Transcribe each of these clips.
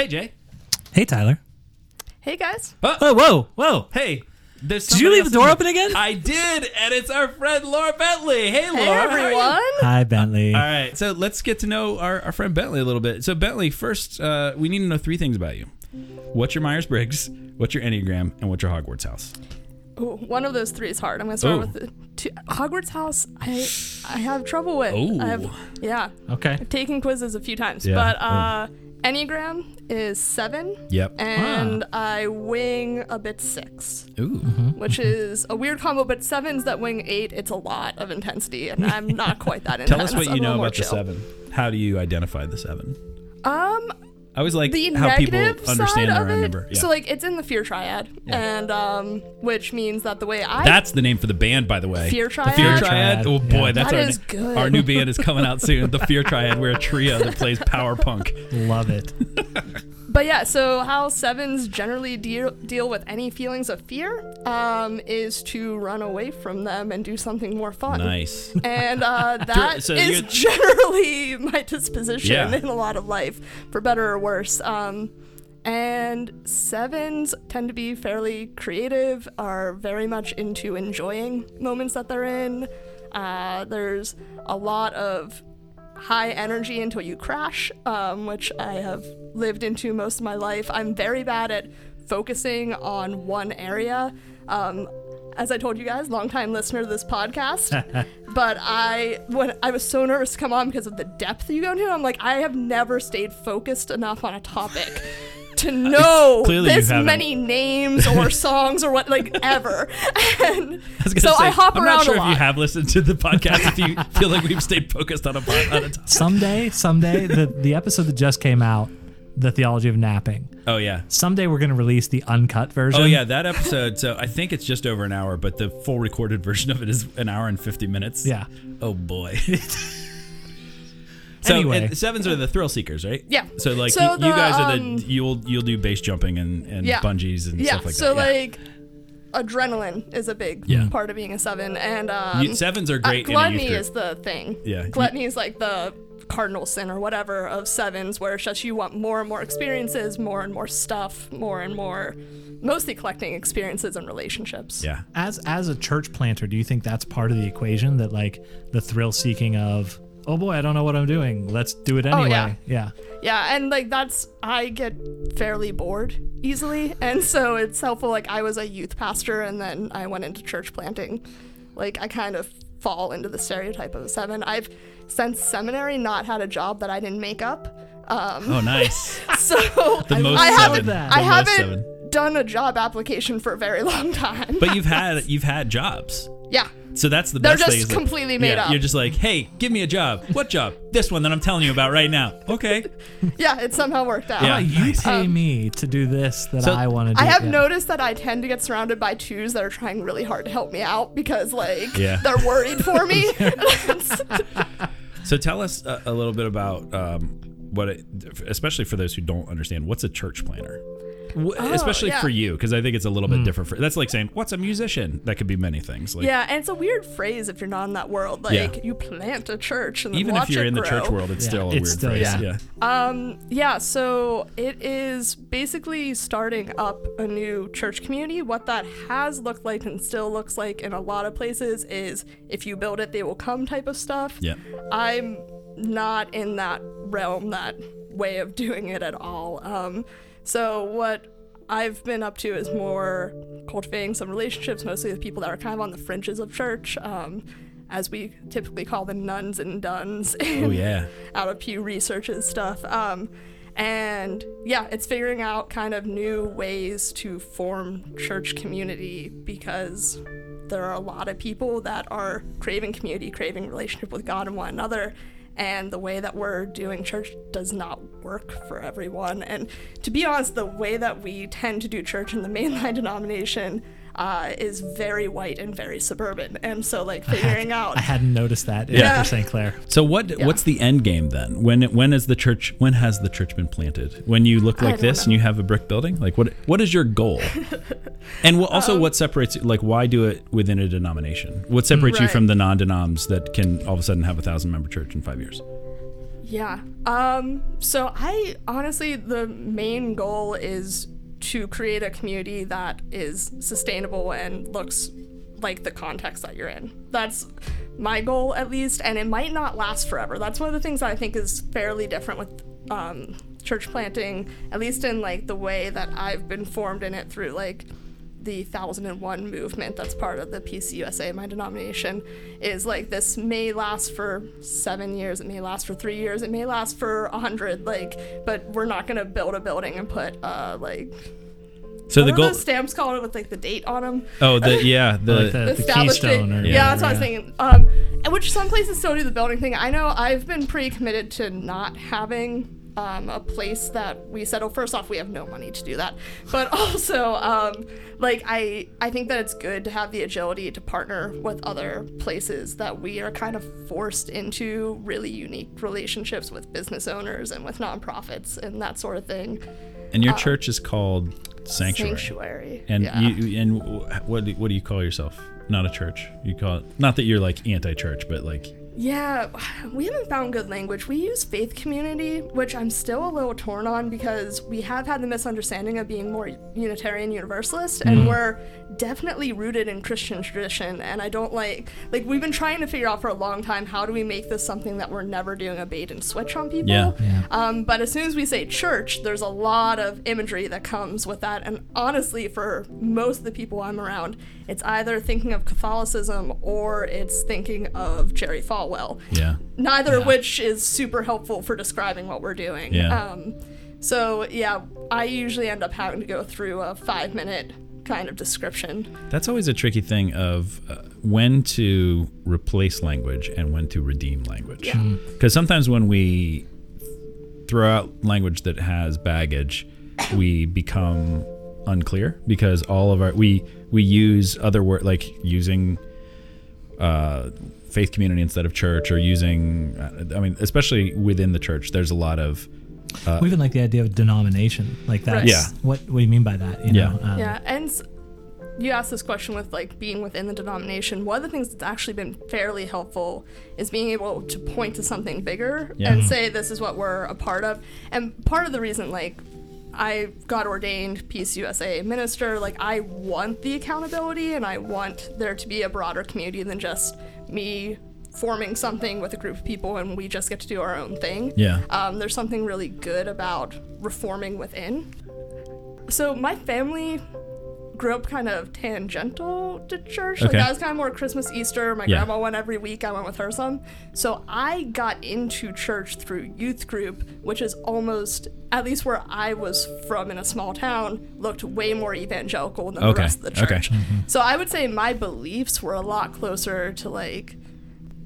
Hey, Jay. Hey, Tyler. Hey guys. Oh whoa, whoa. Hey. There's Did you leave the door open again? I did, and it's our friend Laura Bentley. Hey, Laura. Hey how are you? everyone. Hi, Bentley. All right, so let's get to know our, our friend Bentley a little bit. So, Bentley, first, uh, we need to know three things about you What's your Myers Briggs? What's your Enneagram? And what's your Hogwarts house? Ooh, one of those three is hard. I'm gonna start Ooh. with the two. Hogwarts House. I I have trouble with. Ooh. I have, yeah. Okay. I've taken quizzes a few times, Yeah, but uh, Enneagram is seven, Yep. and I wing a bit six, Ooh. which is a weird combo. But sevens that wing eight, it's a lot of intensity, and I'm not quite that intense. Tell us what I'm you know little more about the seven. How do you identify the seven? Um, I always like the how people understand side their of own it. number. Yeah. So like it's in the fear triad, and um, which means that the way I That's the name for the band, by the way. Fear The Fear Triad? Triad. Oh boy, Yeah. that's That our is good. our new band is coming out soon. The Fear Triad. We're a trio that plays power punk. Love it. But yeah, so how sevens generally deal deal with any feelings of fear um, is to run away from them and do something more fun. Nice. And uh, that is so you're- generally my disposition Yeah. in a lot of life, for better or worse. Um, and sevens tend to be fairly creative, are very much into enjoying moments that they're in. Uh, there's a lot of high energy until you crash, um, which I have lived into most of my life. I'm very bad at focusing on one area. Um, as I told you guys, longtime listener to this podcast, but I when I was so nervous to come on because of the depth you go into, I'm like, I have never stayed focused enough on a topic. To know this many names or songs or what like ever, and I was gonna so say, I hop I'm around not sure a if you have listened to the podcast. if you feel like we've stayed focused on a po- on a topic. Someday, someday, the, the episode that just came out, The Theology of Napping, Oh yeah. someday we're going to release the uncut version. Oh yeah, that episode. So I think it's just over an hour, but the full recorded version of it is an hour and fifty minutes. Yeah. Oh boy. so Anyway. and sevens are the thrill seekers, right? Yeah. So like So you, you guys are um, the you'll you'll do base jumping and and Yeah. bungees and yeah, stuff like so that. Yeah. So like adrenaline is a big Yeah. part of being a seven, and um, You- sevens are uh, great in a gluttony youth group. is the thing. Yeah. gluttony is like the cardinal sin or whatever of sevens, where it's just you want more and more experiences, more and more stuff, more and more, mostly collecting experiences and relationships. Yeah. As as a church planter, do you think that's part of the equation that like the thrill seeking of oh boy, I don't know what I'm doing. Let's do it oh, anyway. Oh, yeah. yeah. Yeah, and like that's I get fairly bored easily, and so it's helpful. Like I was a youth pastor, and then I went into church planting. Like I kind of fall into the stereotype of a seven. I've since seminary not had a job that I didn't make up. Um, Oh nice. so The most I seven. haven't, that. I haven't seven. done a job application for a very long time. But you've had you've had jobs. yeah, So that's the They're best just thing. is that- completely made yeah, up. You're just like, hey, give me a job. What job? This one that I'm telling you about right now. Okay. yeah, it somehow worked out. Yeah. You Nice. pay me to do this that So- I want to do. I have yeah. noticed that I tend to get surrounded by twos that are trying really hard to help me out because like Yeah. they're worried for me. So tell us a, a little bit about um, what, it, especially for those who don't understand, what's a church planner? W- especially yeah. for you, because I think it's a little bit different. For, that's like saying, what's a musician? That could be many things. Like, yeah, and it's a weird phrase if you're not in that world. Like Yeah. you plant a church and then Even watch if you're it in the church world, it's Yeah, still a it's weird still- phrase. yeah. yeah. Um, yeah, so it is basically starting up a new church community. What that has looked like and still looks like in a lot of places is if you build it, they will come type of stuff. Yeah. I'm not in that realm, that way of doing it at all. Um, so what I've been up to is more cultivating some relationships, mostly with people that are kind of on the fringes of church, um, as we typically call the nones and dones. Oh yeah. out of Pew Research's stuff. Um, and yeah, it's figuring out kind of new ways to form church community because there are a lot of people that are craving community, craving relationship with God and one another. And the way that we're doing church does not work for everyone. And to be honest, the way that we tend to do church in the mainline denomination uh, is very white and very suburban. And so, like, figuring out. I hadn't noticed that Yeah. after St. Clair. So what? Yeah. What's the end game then? When when is the church? When has the church been planted? When you look like this know. and you have a brick building? Like what? What is your goal? and wh- also, Um, what separates? Like why do it within a denomination? What separates you from the non-denoms that can all of a sudden have a thousand member church in five years? Yeah. Um, so I honestly, the main goal is to create a community that is sustainable and looks like the context that you're in. That's my goal, at least, and it might not last forever. That's one of the things that I think is fairly different with um, church planting, at least in like the way that I've been formed in it through like the 1001 movement that's part of the PCUSA, my denomination, is like this may last for seven years, it may last for three years, it may last for a hundred, like, but we're not gonna build a building and put uh like So what the are goal. those stamps called with like the date on them? Oh, the yeah, the, Like the- established keystone or yeah, that's what I was whatever, thinking. Um, and which some places still do the building thing. I know I've been pretty committed to not having um, a place that we settle. First off, we have no money to do that, but also um, like I I think that it's good to have the agility to partner with other places that we are kind of forced into really unique relationships with business owners and with nonprofits and that sort of thing. and your church is called Sanctuary. Sanctuary. And yeah. you and what do, what do you call yourself? Not a church. You call it not that you're like anti-church, but like Yeah, we haven't found good language. We use faith community, which I'm still a little torn on because we have had the misunderstanding of being more Unitarian Universalist, and we're definitely rooted in Christian tradition. And I don't like, like, we've been trying to figure out for a long time how do we make this something that we're never doing a bait and switch on people. Yeah. Yeah. Um, but as soon as we say church, there's a lot of imagery that comes with that. And honestly, for most of the people I'm around, it's either thinking of Catholicism or it's thinking of Jerry Falwell. yeah. Neither of Yeah. which is super helpful for describing what we're doing. Yeah. Um, so yeah, I usually end up having to go through a five minute kind of description. That's always a tricky thing of uh, when to replace language and when to redeem language. Yeah. Because sometimes when we throw out language that has baggage, we become unclear because all of our we we use other word like using uh, faith community instead of church or using uh, I mean especially within the church there's a lot of we even like the idea of denomination. Like that Right. Yeah. what what do you mean by that? You Yeah. know? Um, Yeah, and you asked this question with like being within the denomination. One of the things that's actually been fairly helpful is being able to point to something bigger Yeah. and say this is what we're a part of. And part of the reason like I got ordained PCUSA minister, like I want the accountability and I want there to be a broader community than just me forming something with a group of people and we just get to do our own thing. yeah Um, there's something really good about reforming within. So my family grew up kind of tangential to church. Okay. Like I was kind of more Christmas, Easter. My Yeah. grandma went every week. I went with her some. So I got into church through youth group, which is almost, at least where I was from in a small town, looked way more evangelical than Okay. the rest of the church. Okay. church. Mm-hmm. So I would say my beliefs were a lot closer to like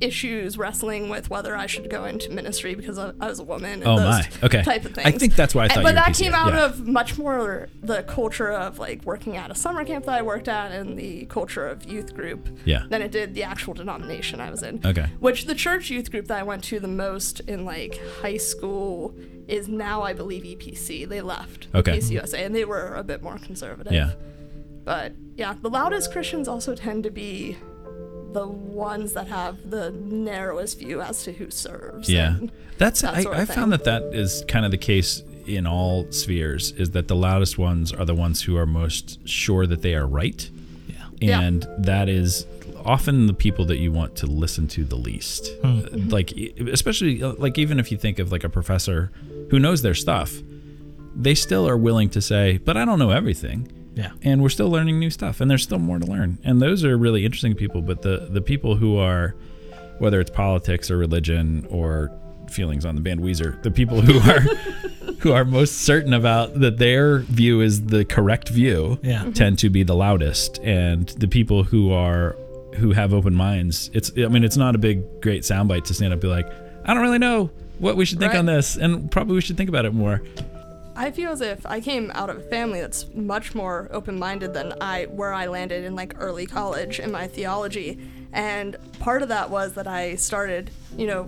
issues wrestling with whether I should go into ministry because I, I was a woman. And Oh those my. Okay. Type of things. I think that's why I And- thought But you were that came out Yeah. of much more the culture of like working at a summer camp that I worked at and the culture of youth group Yeah. than it did the actual denomination I was in. Okay. Which the church youth group that I went to the most in like high school is now I believe EPC. They left Okay. And they were a bit more conservative. Yeah. But yeah, the loudest Christians also tend to be the ones that have the narrowest view as to who serves. Yeah, that's that I, sort I found that that is kind of the case in all spheres. Is that the loudest ones are the ones who are most sure that they are right, Yeah. Yeah. and that is often the people that you want to listen to the least. Hmm. Uh, Like especially uh, like even if you think of like a professor who knows their stuff, they still are willing to say, "But I don't know everything." Yeah. and we're still learning new stuff and there's still more to learn and those are really interesting people but the the people who are whether it's politics or religion or feelings on the band Weezer the people who are who are most certain about that their view is the correct view Yeah. Mm-hmm. tend to be the loudest and the people who are who have open minds it's i mean it's not a big great soundbite to stand up and be like i don't really know what we should think Right. on this and probably we should think about it more I feel as if I came out of a family that's much more open-minded than I where I landed in like early college in my theology. And part of that was that I started, you know,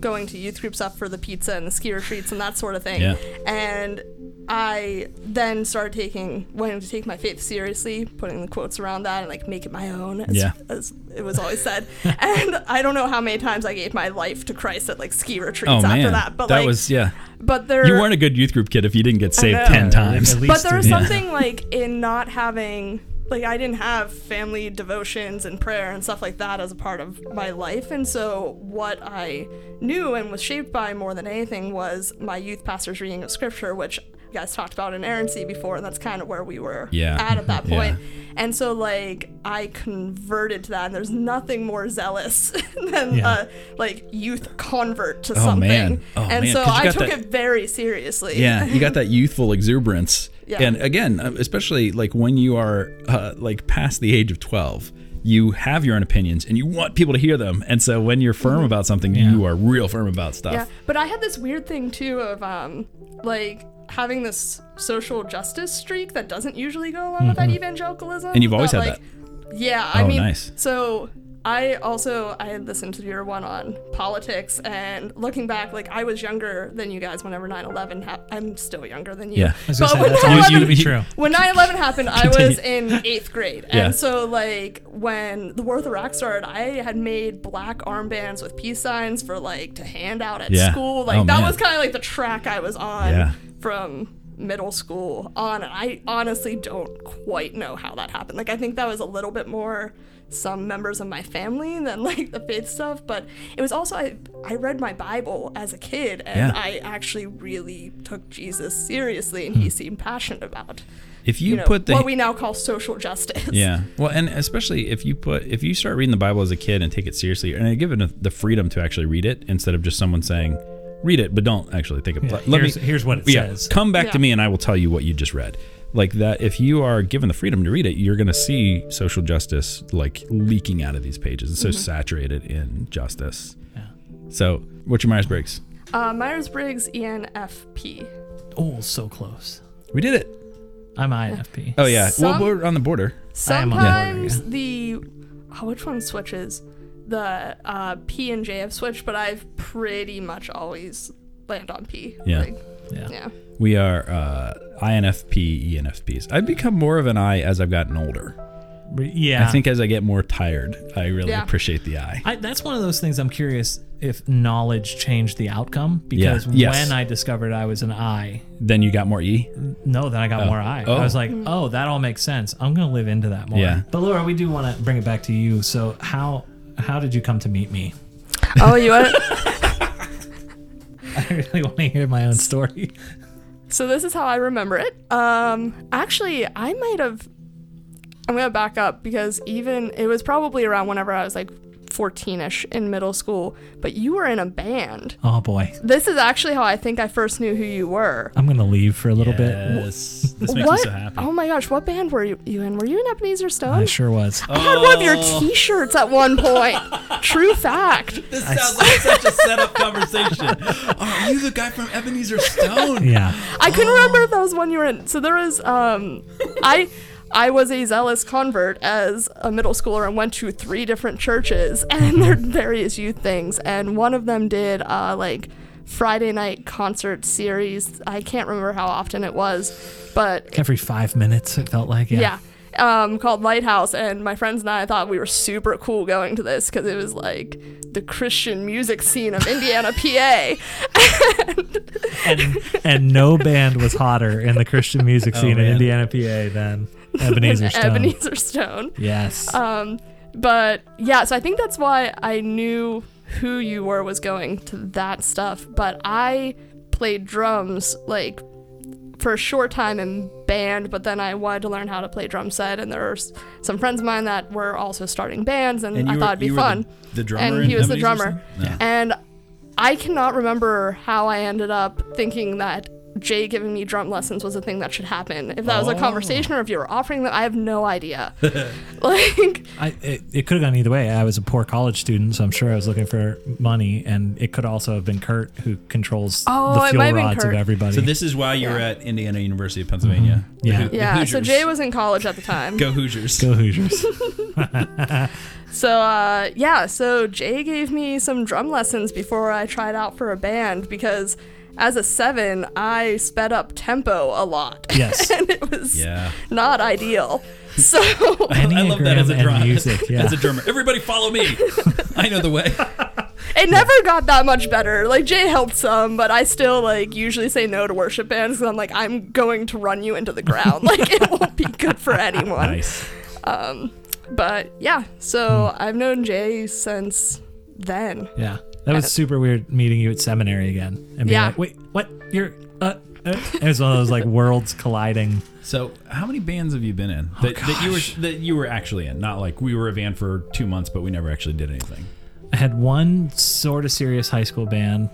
going to youth group stuff for the pizza and the ski retreats and that sort of thing. Yeah. And I then started taking wanting to take my faith seriously, putting the quotes around that and like make it my own, as, Yeah. as it was always said. and I don't know how many times I gave my life to Christ at like ski retreats Oh after man, that. But that like, was yeah. but there You weren't a good youth group kid if you didn't get saved ten times. At but there was three. something like in not having like I didn't have family devotions and prayer and stuff like that as a part of my life and so what I knew and was shaped by more than anything was my youth pastor's reading of scripture which you guys talked about inerrancy before and that's kind of where we were Yeah. at at that Yeah. point and so like I converted to that and there's nothing more zealous than Yeah. uh, like youth convert to Oh, something man. Oh, and man, so 'cause you I took that- it very seriously Yeah, you got that youthful exuberance. Yeah. And again, uh, especially like when you are uh, like past the age of 12, you have your own opinions and you want people to hear them. And so when you're firm about something, Yeah. you are real firm about stuff. Yeah, but I had this weird thing too of um like having this social justice streak that doesn't usually go along with that evangelicalism. Mm-hmm. And you've always but, had like, Yeah, I Oh, mean, nice. so I also I had listened to your one on politics and looking back, like I was younger than you guys whenever 9/11 happened. I'm still younger than you. Yeah. I But say, when that's 9/11 always going to be true. when 9-11 happened i was in eighth grade and so like when the war of iraq started i had made black armbands with peace signs for like to hand out at Yeah. school like Oh, that man. was kind of like the track i was on Yeah. From middle school on and i honestly don't quite know how that happened like i think that was a little bit more some members of my family than like the faith stuff but it was also i, I read my bible as a kid and Yeah. i actually really took jesus seriously and Hmm. he seemed passionate about If you, you know, put the what we now call social justice. Yeah. Well, and especially if you put if you start reading the Bible as a kid and take it seriously and give it the freedom to actually read it instead of just someone saying read it but don't actually think it. Yeah, Let here's- me here's what it yeah, says. Come back to me and I will tell you what you just read. Like that if you are given the freedom to read it, you're going to see social justice like leaking out of these pages. It's so Mm-hmm. saturated in justice. Yeah. So, what's your Myers Briggs? Uh, Myers Briggs ENFP. Oh, so close. We did it. I'm INFP. Oh yeah. Some- well, we're on the border. I am on the border, Sometimes yeah. the oh, which one switches? The uh, P and J have switched, but I've pretty much always land on P. Yeah. Like, Yeah. yeah. We are uh, INFP, ENFPs. I've become more of an I as I've gotten older. Yeah. I think as I get more tired, I really Yeah. appreciate the I. I, that's one of those things I'm curious if knowledge changed the outcome because Yes. when I discovered I was an I, Then you got more E. no, then I got Oh. more I. Oh. I was like, oh, that all makes sense. I'm gonna live into that more. Yeah. But Laura, we do want to bring it back to you. So how how did you come to meet me? Oh, you want? I really want to hear my own story. so this is how I remember it. Um, actually, I might have. I'm gonna back up because even it was probably around whenever I was like 14ish in middle school, but you were in a band. Oh boy, This is actually how I think I first knew who you were. I'm gonna leave for a little bit. This makes what? me so happy. Oh my gosh, what band were you, you in? Were you in Ebenezer Stone? I sure was. I had one of your Oh. T-shirts at one point. True fact. This sounds like such a setup conversation. Are you the guy from Ebenezer Stone? Yeah. I couldn't remember if that was one you were in. So there was, um, I, I was a zealous convert as a middle schooler and went to three different churches and their various youth things. And one of them did uh, like Friday night concert series. I can't remember how often it was, but Every five minutes, it felt like. Yeah. yeah. Um, called Lighthouse, and my friends and I thought we were super cool going to this because it was like the Christian music scene of Indiana, PA. And and no band was hotter in the Christian music scene in. Indiana, PA than Ebenezer Stone. Ebenezer Stone. Yes. Um, but yeah, so I think that's why I knew who you were was going to that stuff. But I played drums like for a short time in band, but then I wanted to learn how to play drum set, and there were some friends of mine that were also starting bands, and, And I you thought were- it'd be you were fun. The, the drummer and he was the drummer. Stone? No. And I cannot remember how I ended up thinking that Jay giving me drum lessons was a thing that should happen. If that was a Oh. conversation or if you were offering them, I have no idea. like, I, it, it could have gone either way. I was a poor college student, so I'm sure I was looking for money, and it could also have been Kurt who controls Oh, the it fuel might have been rods of Kurt. everybody. So this is why you were Yeah. at Indiana University of Pennsylvania. The Yeah. Hoo- the yeah. So Hoosiers. Jay was in college at the time. Go Hoosiers. Go Hoosiers. So uh, yeah, so Jay gave me some drum lessons before I tried out for a band because as a seven, I sped up tempo a lot. Yes. and it was Yeah. not ideal. So I love that as a Enneagram drummer. music, yeah. As a drummer, everybody follow me. I know the way. it never got that much better. Like Jay helped some, but I still like usually say no to worship bands because I'm like I'm going to run you into the ground. like it won't be good for anyone. Nice. Um, but yeah, so hmm. I've known Jay since then. Yeah. That was super weird meeting you at seminary again and being Yeah. like, wait, what? You're, uh, uh. It was one of those like worlds colliding. So, how many bands have you been in that, that you were that you were actually in? Not like we were a band for two months, but we never actually did anything. I had one sort of serious high school band,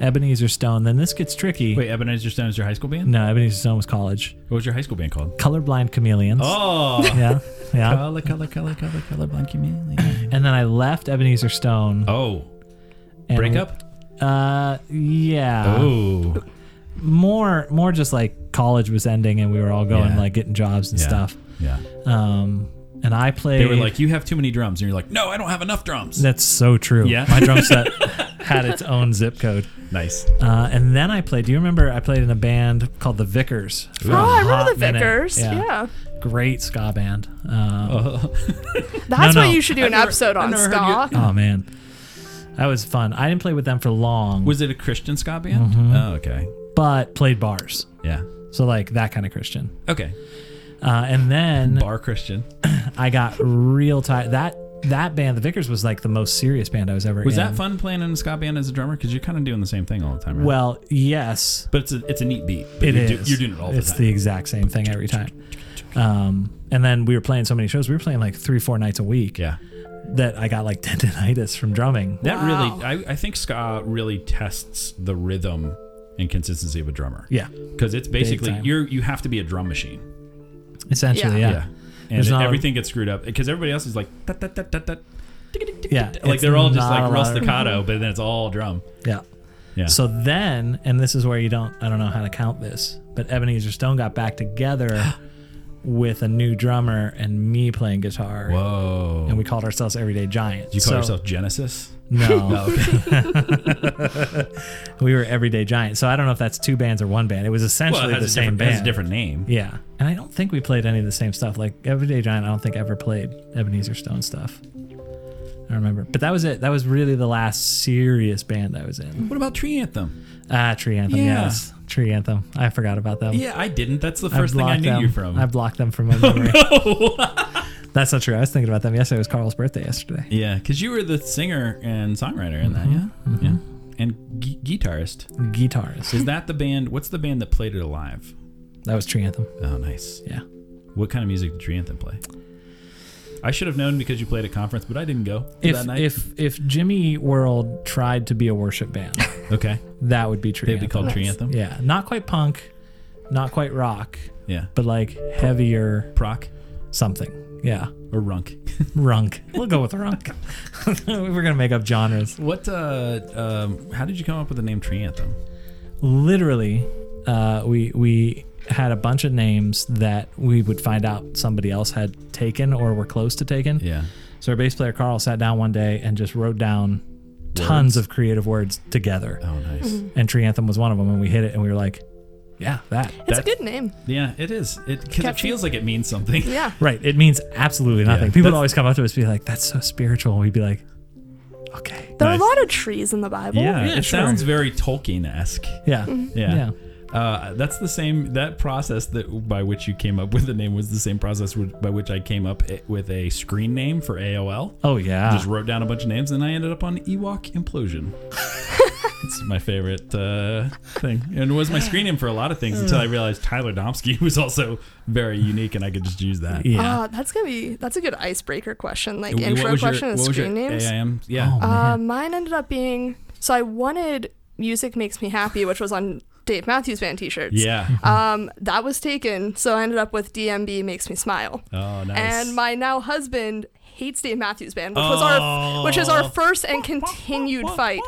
Ebenezer Stone. Then this gets tricky. Wait, Ebenezer Stone is your high school band? No, Ebenezer Stone was college. What was your high school band called? Colorblind Chameleons. Oh, Yeah. Yeah. color, color, color, color, colorblind chameleon. And then I left Ebenezer Stone. Oh, and- breakup. Uh, yeah. Oh, More, more just like college was ending and we were all going Yeah. like getting jobs and Yeah. stuff. yeah. Um, and I played. They were like, "You have too many drums," and you're like, "No, I don't have enough drums." That's so true. Yeah. My drum set had its own zip code. nice. Uh, and then I played. Do you remember? I played in a band called the Vickers. for Oh, a I remember the minute. Vickers. Yeah. Great ska band. Um, That's No, what you should do an never- episode I've on never heard ska. you- oh man, that was fun. I didn't play with them for long, Was it a Christian ska band? Mm-hmm. Oh, okay. but played bars. Yeah. So like that kind of Christian. Okay. Uh, and then Bar Christian. I got real tired. That that band, the Vickers, was like the most serious band I was ever in. Was in. that fun playing in a ska band as a drummer? Because you're kind of doing the same thing all the time, right? Well, yes, but it's a it's a neat beat. But It you're, is. do- you're doing it all the it's time. the exact same thing every time. Um, and then we were playing so many shows. We were playing like three, four nights a week. yeah. That I got like tendonitis from drumming. That Wow. really, I, I think ska really tests the rhythm and consistency of a drummer. Yeah, Because it's basically time. you're you have to be a drum machine. essentially, Yeah. yeah, And There's not a- everything gets screwed up because everybody else is like tut, tut, tut, tut, tut, tick, tick, tick, Yeah, like it's they're all just not like a lot of- staccato, but then it's all drum. yeah. Yeah. So then, and this is where you don't, I don't know how to count this, but Ebenezer Stone got back together with a new drummer and me playing guitar. Whoa. And we called ourselves Everyday Giants. you call So- yourself Genesis? No, okay. we were Everyday Giants. So I don't know if that's two bands or one band. It was well, essentially it the same it band. has a different name. Yeah, and I don't think we played any of the same stuff. Like Everyday Giant, I don't think ever played Ebenezer Stone stuff. I remember, but that was it. That was really the last serious band I was in. What about Tree Anthem? Ah, Tree Anthem. Yeah. Yes, Tree Anthem. I forgot about them. Yeah, I didn't. That's the I first thing I knew them. you from. I blocked them from my memory. That's not true. I was thinking about them yesterday. It was Carl's birthday yesterday. yeah, because you were the singer and songwriter in that, Mm-hmm. yeah, yeah, and gu- guitarist. Guitarist. Is that the band? What's the band that played it alive? That was Tree Anthem. Oh, nice. Yeah. What kind of music did Tree Anthem play? I should have known because you played at conference, but I didn't go If that night. if if Jimmy World tried to be a worship band, okay, that would be Tree they'd be called Tree Anthem. Yeah, not quite punk, not quite rock, Yeah, but like heavier proc something. Yeah, or runk. runk. We'll go with runk. We're gonna make up genres. What? Uh, um, how did you come up with the name Tree Anthem? Literally, uh, we we had a bunch of names that we would find out somebody else had taken or were close to taking. Yeah, So our bass player Carl sat down one day and just wrote down tons of creative words together. Oh, nice. Mm-hmm. And Tree Anthem was one of them. And we hit it and we were like, yeah, that. It's That- a good name. Yeah, it is. It because it feels like it means something. Yeah. Right. It means absolutely nothing. Yeah, People would always come up to us and be like, that's so spiritual. And we'd be like, okay. There Nice. are a lot of trees in the Bible. Yeah, Yeah, it sure. sounds very Tolkien esque. Mm-hmm. Yeah. Yeah. Yeah. Uh, that's the same. That process that by which you came up with the name was the same process with, by which I came up with a screen name for AOL. Oh, yeah. Just wrote down a bunch of names, and I ended up on Ewok Implosion. it's my favorite uh, thing, and it was my screen name for a lot of things until I realized Tyler Domsky was also very unique, and I could just use that. yeah. Uh, that's gonna be that's a good icebreaker question, like What intro was your- question of what was your screen names. AIM? Yeah. Oh. Uh, mine ended up being so I wanted "Music Makes Me Happy," which was on Dave Matthews Band T-shirts. yeah. Um, that was taken, so I ended up with "DMB Makes Me Smile." Oh, nice. And my now husband hates Dave Matthews Band, which was our which is our Oh. first and continued fight.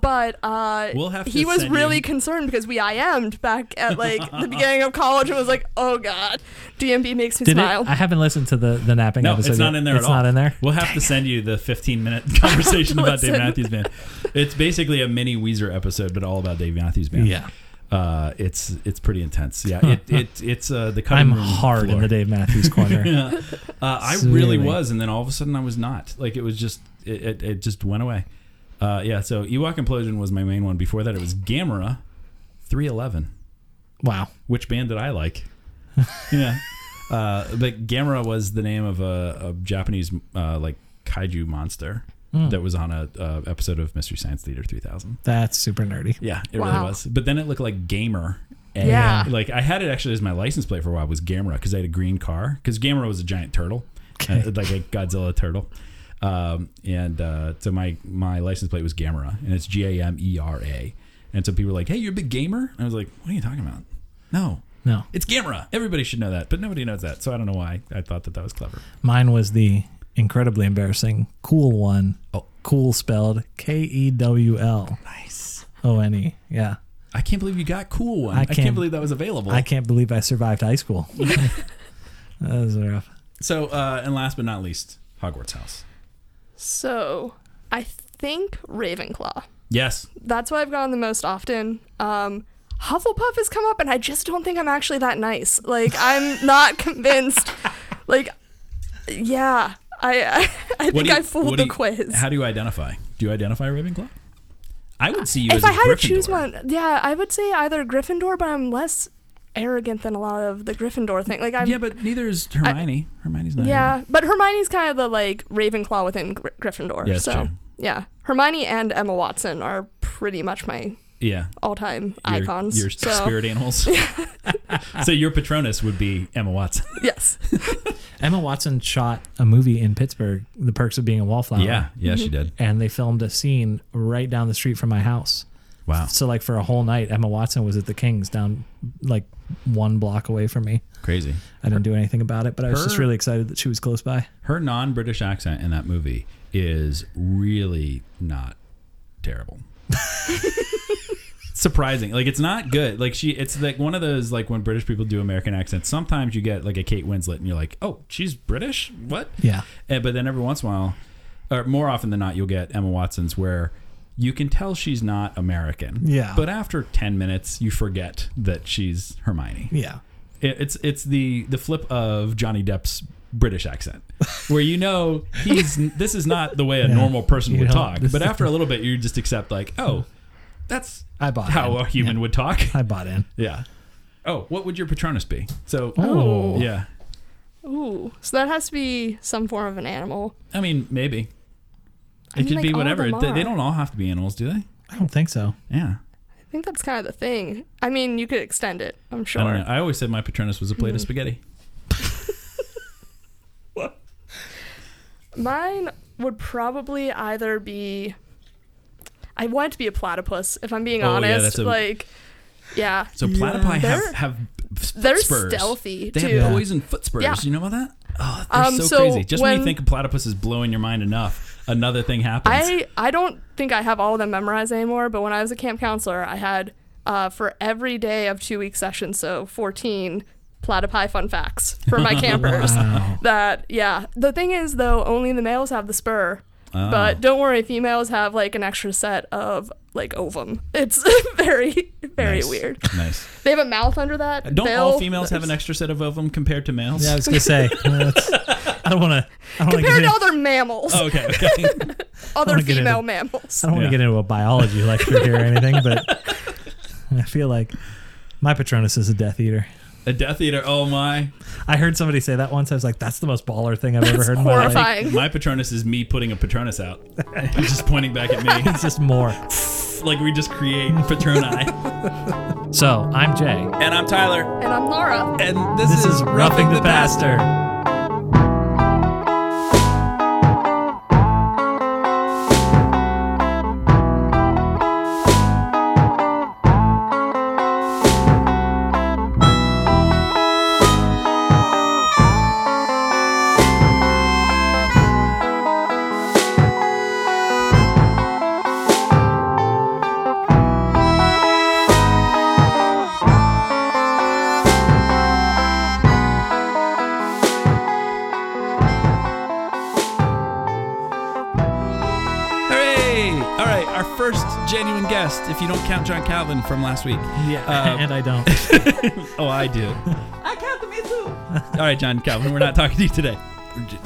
but uh, We'll have he was really you- concerned because we IM'd back at like the beginning of college and was like, oh god, DMB makes me Did it? smile. I haven't listened to the the napping No, episode. it's not yet. in there It's at all. not in there. We'll have to send you the 15 minute conversation about Dave Matthews Band. It's basically a mini Weezer episode, but all about Dave Matthews Band. Yeah. Uh, it's it's pretty intense. Yeah, it, it it's uh, the cutting I'm room hard in floor. the Dave Matthews corner. Yeah. Uh, I really was, and then all of a sudden I was not. Like it was just it, it, it just went away. Uh, yeah, so Ewok Implosion was my main one. Before that, it was Gamera 311. Wow. Which band did I like? yeah, uh, but Gamera was the name of a, a Japanese uh, like kaiju monster Hmm. that was on a, uh episode of Mystery Science Theater 3000. That's super nerdy. Yeah, it Wow. really was. But then it looked like Gamer. And Yeah. Like I had it actually as my license plate for a while was Gamera because I had a green car because Gamera was a giant turtle, Okay. uh, like a Godzilla turtle. Um, and uh, so my my license plate was Gamera, and it's G A M E R A. And so people were like, "Hey, you're a big gamer?" And I was like, "What are you talking about?" No, No. it's Gamera. Everybody should know that, but nobody knows that. So I don't know why I thought that that was clever. Mine was the incredibly embarrassing cool one. Oh. Cool spelled K E W L Nice. O N E. Yeah. I can't believe you got cool one. I I can't, can't- believe that was available. I can't believe I survived high school. that was rough. So, uh, and last but not least, Hogwarts House. so I think Ravenclaw. Yes, That's what I've gone the most often. Um, Hufflepuff has come up, and I just don't think I'm actually that nice. Like I'm not convinced. Like, yeah, I I, I think you- I fooled the you- quiz. How do you identify? Do you identify Ravenclaw? I would see you as if a I had Gryffindor. to choose one, yeah, I would say either Gryffindor, but I'm less arrogant than a lot of the Gryffindor thing. Like I'm, yeah, but neither is Hermione. Hermione's not. yeah, but Hermione's kind of the like Ravenclaw within Gry- Gryffindor. Yeah, so true. yeah, Hermione and Emma Watson are pretty much my Yeah. all-time icons. Your so spirit animals. so your Patronus would be Emma Watson. yes, Emma Watson shot a movie in Pittsburgh, The Perks of Being a Wallflower. Yeah, yeah, she mm-hmm. did. And they filmed a scene right down the street from my house. Wow, So like for a whole night, Emma Watson was at the Kings down like one block away from me. crazy. I didn't do anything about it, but I was just really excited that she was close by. Her non-British accent in that movie is really not terrible. Surprising, like it's not good. Like she, it's like one of those like when British people do American accents. Sometimes you get like a Kate Winslet, and you're like, oh, she's British. What? Yeah. And, but then every once in a while, or more often than not, you'll get Emma Watson's where you can tell she's not American. Yeah. But after ten minutes, you forget that she's Hermione. Yeah. It, it's it's the the flip of Johnny Depp's British accent, where you know he's this is not the way a Yeah. normal person You would talk. But after a little bit, you just accept like, oh, that's I bought how in. a human Yeah. would talk. I bought in. yeah. Oh, what would your Patronus be? So, Oh. yeah. ooh, so that has to be some form of an animal. I mean, maybe. I It mean, could like, be whatever. They, they don't all have to be animals, do they? I don't think so. Yeah. I think that's kind of the thing. I mean, you could extend it. I'm I don't sure. know. I always said my Patronus was a plate of Mhm. spaghetti. What? Mine would probably either be. I want it to be a platypus, if I'm being Oh, honest. that's a- like, yeah, So Yeah. platypi have They're- have they're spurs. stealthy They too. have poison foot spurs. Yeah. You know about that? Oh, they're Um, so, so crazy. Just when, you think a platypus is blowing your mind enough, another thing happens. I I don't think I have all of them memorized anymore. But when I was a camp counselor, I had uh, for every day of two week sessions, so 14 platypi fun facts for my campers. Wow. That yeah. The thing is though, only the males have the spur. Oh. But ah. don't worry, females have like an extra set of like ovum. It's very very Nice. weird. Nice. They have a mouth under that. Don't bill. all females have an extra set of ovum compared to males? Yeah, I was gonna say. that's- I don't want to. I want to compared get. to In, other mammals, Oh, okay. Okay. other female into- mammals. I don't want Yeah. to get into a biology lecture here or anything, but I feel like my Patronus is a Death Eater. A Death Eater. Oh my. I heard somebody say that once. I was like, "That's the most baller thing I've ever That's heard in my life." horrifying. My Patronus is me putting a Patronus out. He's just pointing back at me. It's just more. like we just create Patroni. So I'm Jay. and I'm Tyler. And I'm Laura. And this, This is roughing the pastor. Genuine if you don't count John Calvin from last week. Yeah, Uh, and I don't. Oh, I do. I count me too. All right, John Calvin, we're not talking to you today.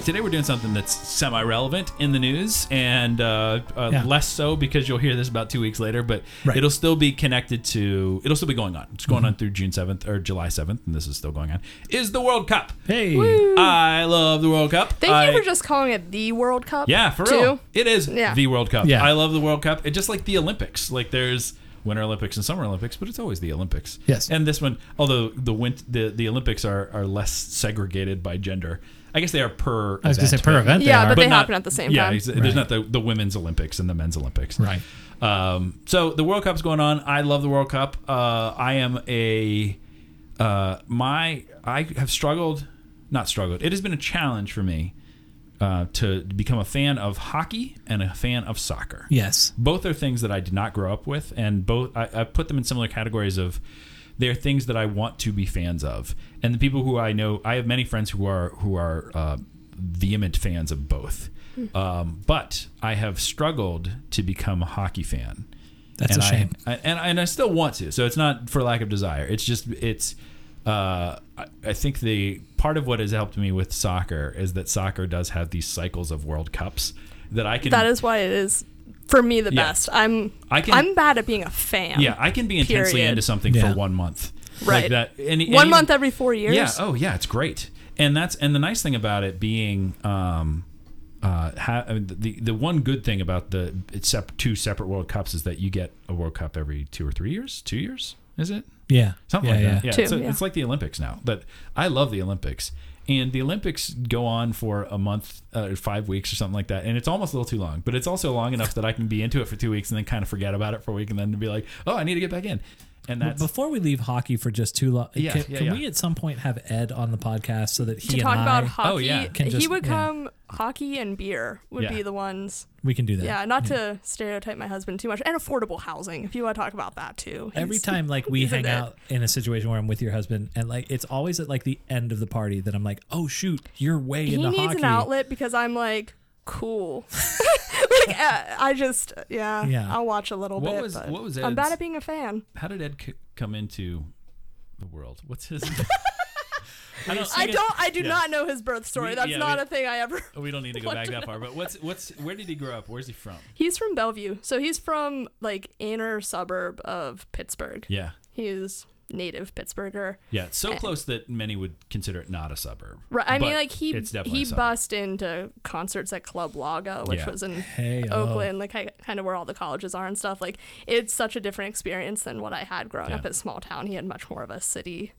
Today we're doing something that's semi-relevant in the news, and uh, uh, Yeah. less so because you'll hear this about two weeks later. But Right. it'll still be connected to. It'll still be going on. It's going on through June seventh or July seventh, and this is still going on. Is the World Cup? Hey, I love the World Cup. Thank I- you for just calling it the World Cup. Yeah, for too. real. It is Yeah. the World Cup. Yeah. I love the World Cup. It just like the Olympics. Like there's Winter Olympics and Summer Olympics, but it's always the Olympics. Yes. And this one, although the win- the the Olympics are are less segregated by gender. I guess they are per. I was gonna say event, per but- event. Yeah, they but are. they not- happen at the same yeah, time. ex- there's not the, the women's Olympics and the men's Olympics. right. Um, so the World Cup's going on. I love the World Cup. Uh, I am a uh, my I have struggled, not struggled. It has been a challenge for me uh, to become a fan of hockey and a fan of soccer. Yes. Both are things that I did not grow up with, and both I, I put them in similar categories of they're things that I want to be fans of. And the people who I know, I have many friends who are who are uh, vehement fans of both. Um, but I have struggled to become a hockey fan. That's and a shame. I, I, and and I still want to. So it's not for lack of desire. It's just it's. Uh, I, I think the part of what has helped me with soccer is that soccer does have these cycles of World Cups that I can. That is why it is for me the Yeah. best. I'm I can- I'm bad at being a fan. Yeah, I can be intensely Period. into something Yeah. for one month. Right. Like that. And, and One even- month every four years. Yeah. Oh, yeah. It's great. And that's and the nice thing about it being, um, uh, ha- I mean, the the one good thing about the it's sep- two separate World Cups is that you get a World Cup every two or three years. Two years, is it? Yeah. Something yeah, like yeah. that. Yeah. Two, so yeah. it's like the Olympics now. But I love the Olympics. And the Olympics go on for a month, uh, five weeks or something like that. And it's almost a little too long, but it's also long enough that I can be into it for two weeks and then kind of forget about it for a week and then be like, oh, I need to get back in. And that's Before we leave hockey for just too long, Yeah, can, yeah, can yeah. we at some point have Ed on the podcast so that he To and talk I about oh, hockey, Oh, yeah. Can he just- would yeah. come. Hockey and beer would Yeah. be the ones. we can do that. Yeah, not to stereotype my husband too much, and affordable housing. If you want to talk about that too. Every time like we hang it. out in a situation where I'm with your husband and like it's always at like the end of the party that I'm like, oh shoot, you're way he into needs an outlet because I'm like cool. like uh, I just yeah, Yeah. I'll watch a little What bit. was- but what was I'm bad Ed's- at being a fan. how did Ed c- come into the world? What's his? I don't. I don't. I do Yeah. not know his birth story. We- That's yeah, not we- a thing I ever. We don't need to go back that far. But what's what's where did he grow up? Where's he from? He's from Bellevue, so he's from like inner suburb of Pittsburgh. Yeah. He's native Pittsburgher. Yeah, it's so Eh. close that many would consider it not a suburb. Right. I mean, like he it's he a bust into concerts at Club Laga, which Yeah. was in Hey, oh. Oakland, like kind of where all the colleges are and stuff. Like it's such a different experience than what I had growing up Yeah. in small town. He had much more of a city.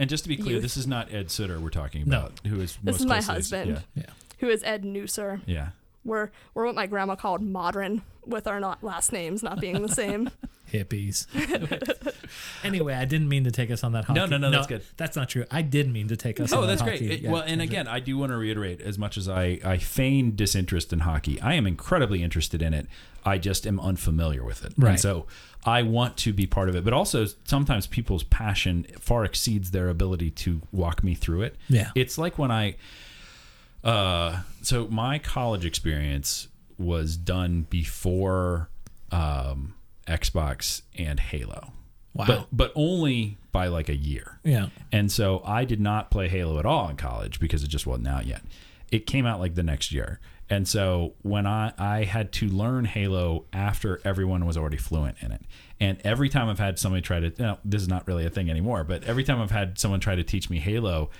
And just to be clear, Youth. this is not Ed Sutter we're talking about. No. about, who is This is my closely- husband. Yeah, Yeah. Who is Ed Newser? yeah. We're we're what my grandma called modern, with our not last names not being the same. hippies. anyway, I didn't mean to take us on that hockey. No, no, no, that's good. That's not true. I did mean to take us on Oh, that that's great. It- Yeah, well, and again, I do want to reiterate as much as I, I feign disinterest in hockey, I am incredibly interested in it. I just am unfamiliar with it. Right. And so I want to be part of it. But also, sometimes people's passion far exceeds their ability to walk me through it. Yeah. It's like when I, uh, so my college experience was done before um, Xbox and Halo. Wow. But, but only by like a year. yeah. And so I did not play Halo at all in college because it just wasn't out yet. It came out like the next year. And so when I, I had to learn Halo after everyone was already fluent in it. And every time I've had somebody try to, no, this is not really a thing anymore, but every time I've had someone try to teach me Halo,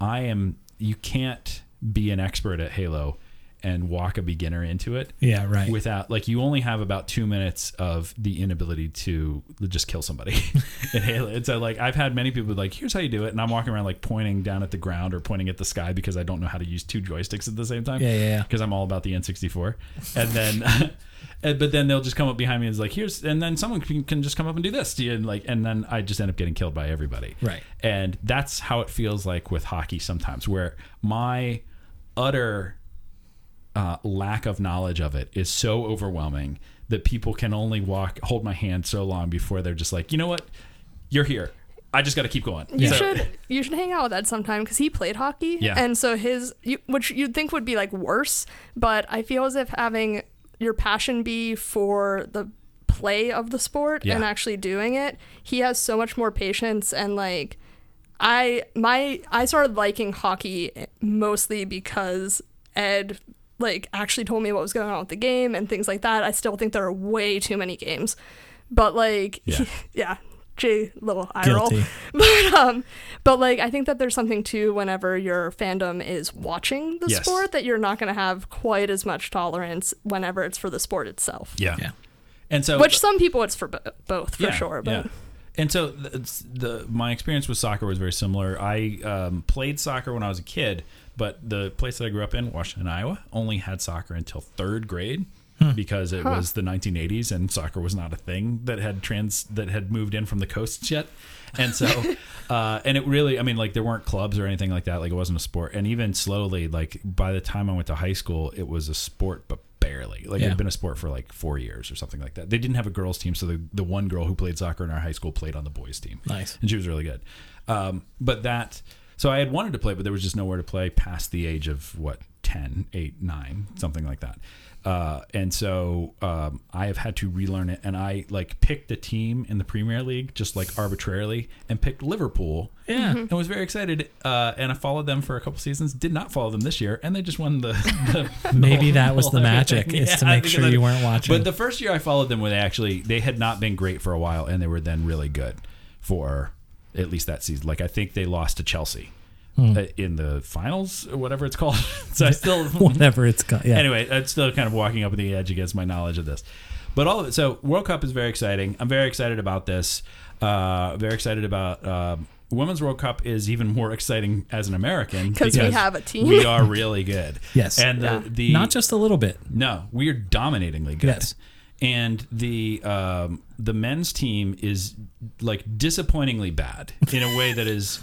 I am, you can't be an expert at Halo and walk a beginner into it Yeah. Right. without like you only have about two minutes of the inability to just kill somebody in Halo. And so like I've had many people be like, here's how you do it, and I'm walking around like pointing down at the ground or pointing at the sky because I don't know how to use two joysticks at the same time. Yeah, yeah, yeah. Because I'm all about the N64, and then. But then they'll just come up behind me and is like, "Here's," and then someone can, can just come up and do this to you, and like, and then I just end up getting killed by everybody. Right. And that's how it feels like with hockey sometimes, where my utter uh, lack of knowledge of it is so overwhelming that people can only walk, hold my hand so long before they're just like, you know what, you're here. I just got to keep going. You So- should you should hang out with Ed sometime because he played hockey. Yeah. And so his, you, which you'd think would be like worse, but I feel as if having your passion be for the play of the sport Yeah. and actually doing it, he has so much more patience and like I my I started liking hockey mostly because Ed like actually told me what was going on with the game and things like that. I still think there are way too many games. But like Yeah. yeah, Jay little eye roll. But um but like I think that there's something too whenever your fandom is watching the Yes. sport that you're not going to have quite as much tolerance whenever it's for the sport itself. Yeah. Yeah. And so Which some people it's for bo- both for Yeah, sure, but yeah. And so the, the my experience with soccer was very similar. I um, played soccer when I was a kid, but the place that I grew up in, Washington, Iowa, only had soccer until third grade because it was the 1980s and soccer was not a thing that had trans that had moved in from the coasts yet. And so, uh, and it really, I mean, like there weren't clubs or anything like that. Like it wasn't a sport. And even slowly, like by the time I went to high school, it was a sport, but barely. Like it had been a sport for like four years or something like that. They didn't have a girls team, so the the one girl who played soccer in our high school played on the boys team. Nice. and she was really good. Um, but that, so I had wanted to play, but there was just nowhere to play past the age of what 10, 8, 9, something like that. Uh, and so um, I have had to relearn it, and I like picked a team in the Premier League just like arbitrarily, and picked Liverpool. Yeah. and was very excited. Uh, and I followed them for a couple seasons. Did not follow them this year, and they just won the. the Maybe that was the magic, everything. is to make sure I- you weren't watching. But the first year I followed them, when they actually they had not been great for a while, and they were then really good for at least that season. Like I think they lost to Chelsea Hmm. uh, in the finals or whatever it's called. so I still Whatever it's called. Yeah. anyway, I'm still kind of walking up the edge against my knowledge of this. But all of it. So World Cup is very exciting. I'm very excited about this. Uh, very excited about um, Women's World Cup is even more exciting as an American because we have a team. We are really good. Yes. and the, Yeah. the Not just a little bit. no, we are dominatingly good. Yes. And the um, the men's team is like disappointingly bad in a way that is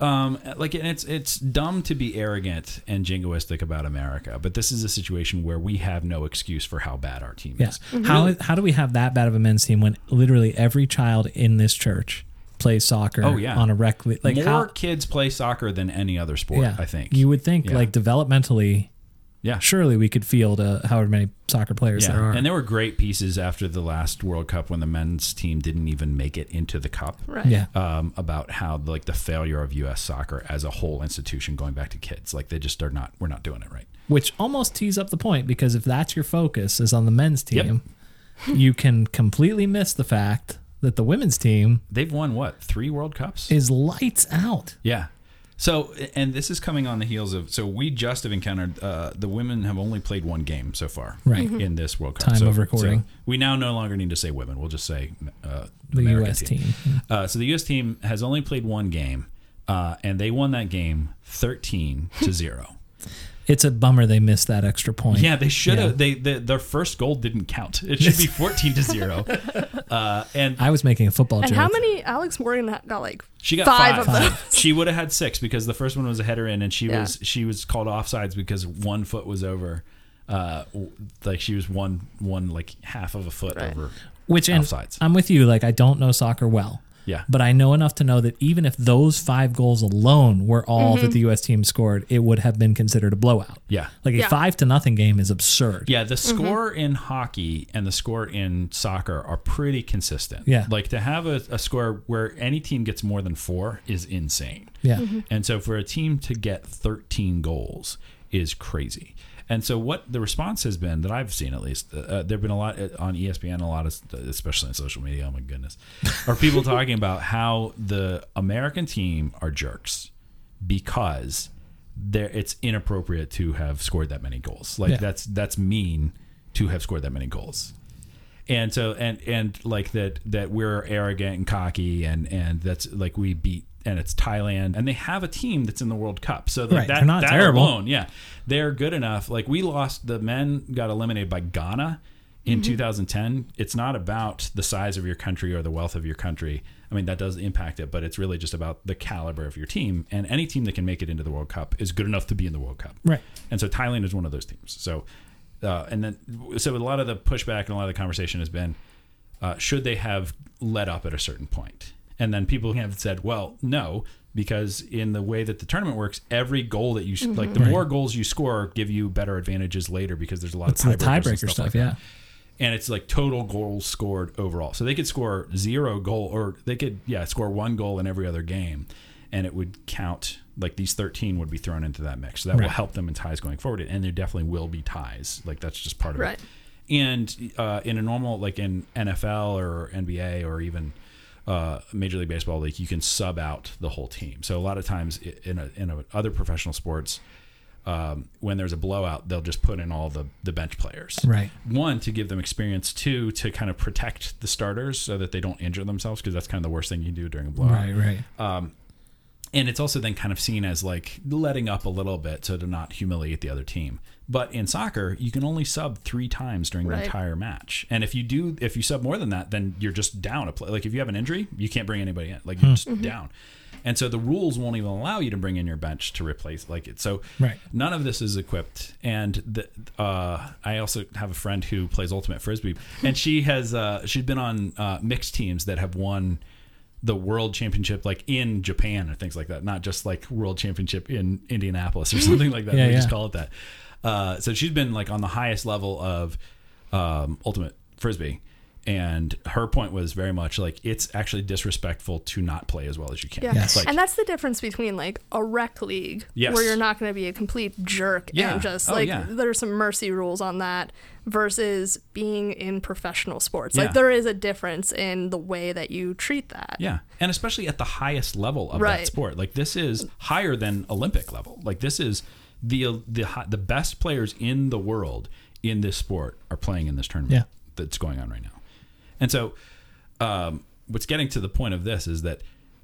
um, like and it's it's dumb to be arrogant and jingoistic about America, but this is a situation where we have no excuse for how bad our team Yeah. is. How how do we have that bad of a men's team when literally every child in this church plays soccer Oh, yeah. on a rec le- like More how kids play soccer than any other sport, yeah, I think. You would think Yeah. like developmentally yeah. surely we could field uh, however many soccer players Yeah, there are. and there were great pieces after the last World Cup when the men's team didn't even make it into the cup. right. yeah. um, about how like the failure of U.S. soccer as a whole institution going back to kids. Like they just are not. We're not doing it right. Which almost tees up the point because if that's your focus is on the men's Yep. team, you can completely miss the fact that the women's team They've won what three World Cups? is lights out. yeah. So and this is coming on the heels of. So we just have encountered uh, the women have only played one game so far. Right. In this World Cup. Time so, of recording. so we now no longer need to say women. We'll just say uh, The American U.S. team. Uh, so the U.S. team has only played one game, uh, and they won that game thirteen to zero. It's a bummer they missed that extra point. Yeah, they should have. Yeah. They, they their first goal didn't count. It should be fourteen to zero. Uh, and I was making a football And joke. how many Alex Morgan got like she got five, five. of those? She would have had six because the first one was a header in, and she Yeah. was she was called offsides because one foot was over. Uh, like she was one one like half of a foot Right. over. Which and offsides. I'm with you. Like I don't know soccer well, Yeah, but I know enough to know that even if those five goals alone were all Mm-hmm. that the U.S. team scored, it would have been considered a blowout. yeah, Like a Yeah. five to nothing game is absurd. yeah. The score in hockey and the score in soccer are pretty consistent. Yeah. like to have a, a score where any team gets more than four is insane. Yeah. And so for a team to get 13 goals is crazy. And so what the response has been that I've seen at least, uh, there've been a lot uh, on ESPN, a lot of, especially on social media. Oh my goodness, are people talking about how the American team are jerks because there it's inappropriate to have scored that many goals. Like Yeah. that's that's mean to have scored that many goals and so and and like that that we're arrogant and cocky and and that's like we beat and it's Thailand and they have a team that's in the World Cup so like Right, that, they're not that terrible. alone yeah they're good enough like we lost the men got eliminated by Ghana in 2010 it's not about the size of your country or the wealth of your country I mean that does impact it but it's really just about the caliber of your team and any team that can make it into the World Cup is good enough to be in the World Cup Right. and so Thailand is one of those teams. So, uh, and then so a lot of the pushback and a lot of the conversation has been, uh, should they have let up at a certain point? And then people have said, well, no, because in the way that the tournament works, every goal that you s like the more goals you score give you better advantages later because there's a lot It's of the tiebreakers and tiebreaker stuff, like yeah. that. And it's like total goals scored overall. So they could score zero goal or they could yeah, score one goal in every other game and it would count like these 13 would be thrown into that mix. So that will help them in ties going forward and there definitely will be ties. Like that's just part of Right. it. And uh, in a normal, like in NFL or NBA or even uh, Major League Baseball, league, you can sub out the whole team. So a lot of times in a, in a, other professional sports, um, when there's a blowout, they'll just put in all the the bench players. Right. One to give them experience. Two to kind of protect the starters so that they don't injure themselves because that's kind of the worst thing you can do during a blowout Right, right. And it's also then kind of seen as like letting up a little bit so to not humiliate the other team. But in soccer, you can only sub three times during the entire match, and if you do, if you sub more than that, then you're just down a play. Like if you have an injury, you can't bring anybody in. Like you're just down. And so the rules won't even allow you to bring in your bench to replace like it. So Right. none of this is equipped. And the, uh, I also have a friend who plays ultimate frisbee, and she has uh, she's been on uh, mixed teams that have won the world championship like in Japan or things like that, not just like world championship in Indianapolis or something like that. Yeah, we just call it that. Uh, so she's been like on the highest level of um, ultimate frisbee. And her point was very much like it's actually disrespectful to not play as well as you can. Yeah. Yes. Like, and that's the difference between like a rec league Yes. where you're not going to be a complete jerk Yeah. and just Oh, like yeah. there's some mercy rules on that versus being in professional sports. Yeah. Like there is a difference in the way that you treat that. Yeah, and especially at the highest level of that sport. Like this is higher than Olympic level. Like this is the the the best players in the world in this sport are playing in this tournament Yeah. that's going on right now. And so, um, what's getting to the point of this is that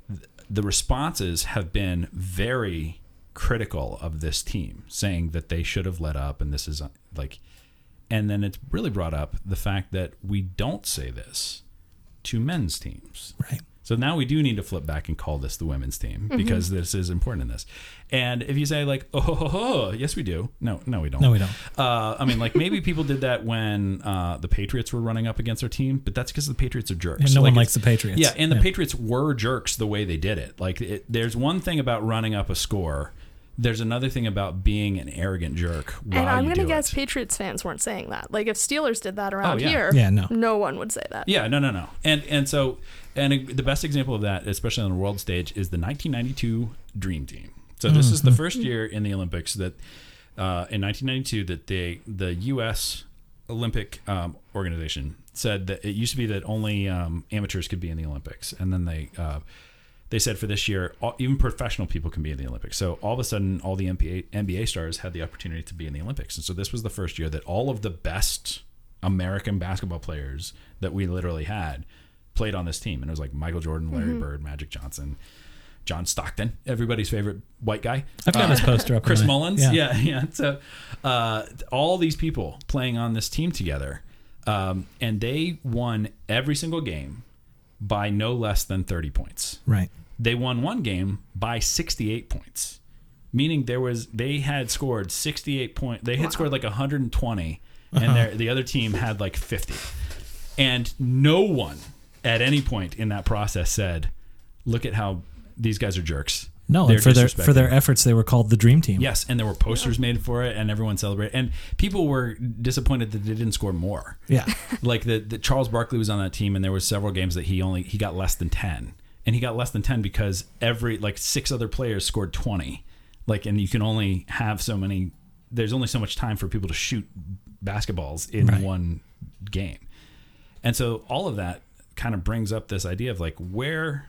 th- the responses have been very critical of this team, saying that they should have let up, and this is uh, like, and then it's really brought up the fact that we don't say this to men's teams. Right. So now we do need to flip back and call this the women's team because this is important in this. And if you say like, oh, ho, ho, ho, yes, we do. No, no, we don't. No, we don't. Uh, I mean, like maybe people did that when uh, the Patriots were running up against our team, but that's because the Patriots are jerks. And no Like, one likes the Patriots. Yeah, and the Yeah. Patriots were jerks the way they did it. Like, it, there's one thing about running up a score. There's another thing about being an arrogant jerk. While And I'm going to guess it. Patriots fans weren't saying that. Like if Steelers did that around yeah. here, Yeah, no. no one would say that. Yeah, no, no, no. And and so and the best example of that, especially on the world stage, is the 1992 Dream Team. So this is the first year in the Olympics that uh, in 1992 that they the U.S. Olympic um, organization said that it used to be that only um, amateurs could be in the Olympics, and then they. Uh, they said for this year, all, even professional people can be in the Olympics. So all of a sudden, all the NBA, NBA stars had the opportunity to be in the Olympics. And so this was the first year that all of the best American basketball players that we literally had played on this team. And it was like Michael Jordan, Larry Bird, Magic Johnson, John Stockton, everybody's favorite white guy. I've got Uh, his poster up. Chris on my- Mullins. Yeah, yeah. So uh, all these people playing on this team together, um, and they won every single game by no less than 30 points. Right. They won one game by 68 points, meaning there was they had scored 68 point. They had scored like 120, and their, the other team had like 50, and no one at any point in that process said, "Look at how these guys are jerks." No, They're and for their for their efforts, they were called the Dream Team. Yes, and there were posters made for it, and everyone celebrated. And people were disappointed that they didn't score more. Yeah. Like the, the Charles Barkley was on that team, and there were several games that he only he got less than ten, and he got less than ten because every like six other players scored twenty. Like, and you can only have so many. There's only so much time for people to shoot basketballs in Right. one game, and so all of that kind of brings up this idea of like where.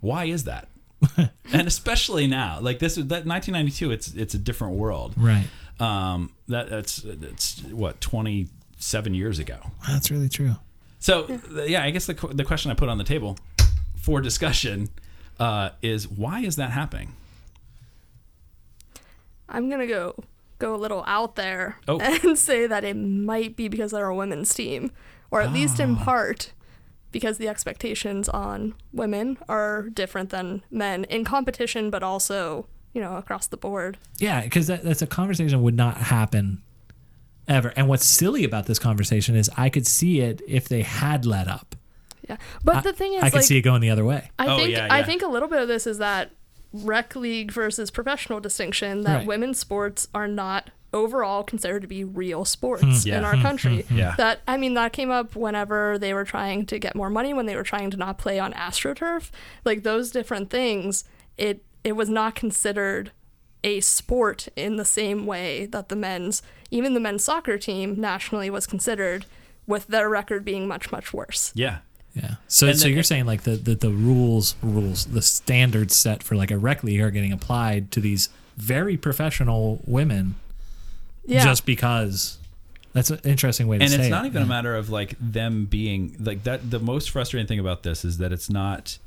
Why is that? and especially now, like this that 1992. It's it's a different world. Right. Um, that that's it's what 27 years ago. That's really true. So th- yeah, I guess the the question I put on the table for discussion uh, is why is that happening? I'm gonna go go a little out there Oh. and say that it might be because they're a women's team, or at least in Ah. part because the expectations on women are different than men in competition, but also you know across the board. Yeah, because that, that's a conversation that would not happen ever. And what's silly about this conversation is I could see it if they had let up. Yeah, but I- the thing is, I could like, see it going the other way. I Oh, think yeah, I think a little bit of this is that rec league versus professional distinction that Right. women's sports are not overall considered to be real sports hmm, Yeah. in our hmm, hmm, country. Yeah. That I mean that came up whenever they were trying to get more money when they were trying to not play on AstroTurf. Like those different things, it it was not considered a sport in the same way that the men's even the men's soccer team nationally was considered with their record being much much worse. Yeah. Yeah. So And so then- you're saying like the, the the rules rules the standards set for like a rec league are getting applied to these very professional women Yeah. just because that's an interesting way to say. and say it's it. not even a matter of like them being like that the most frustrating thing about this is that it's not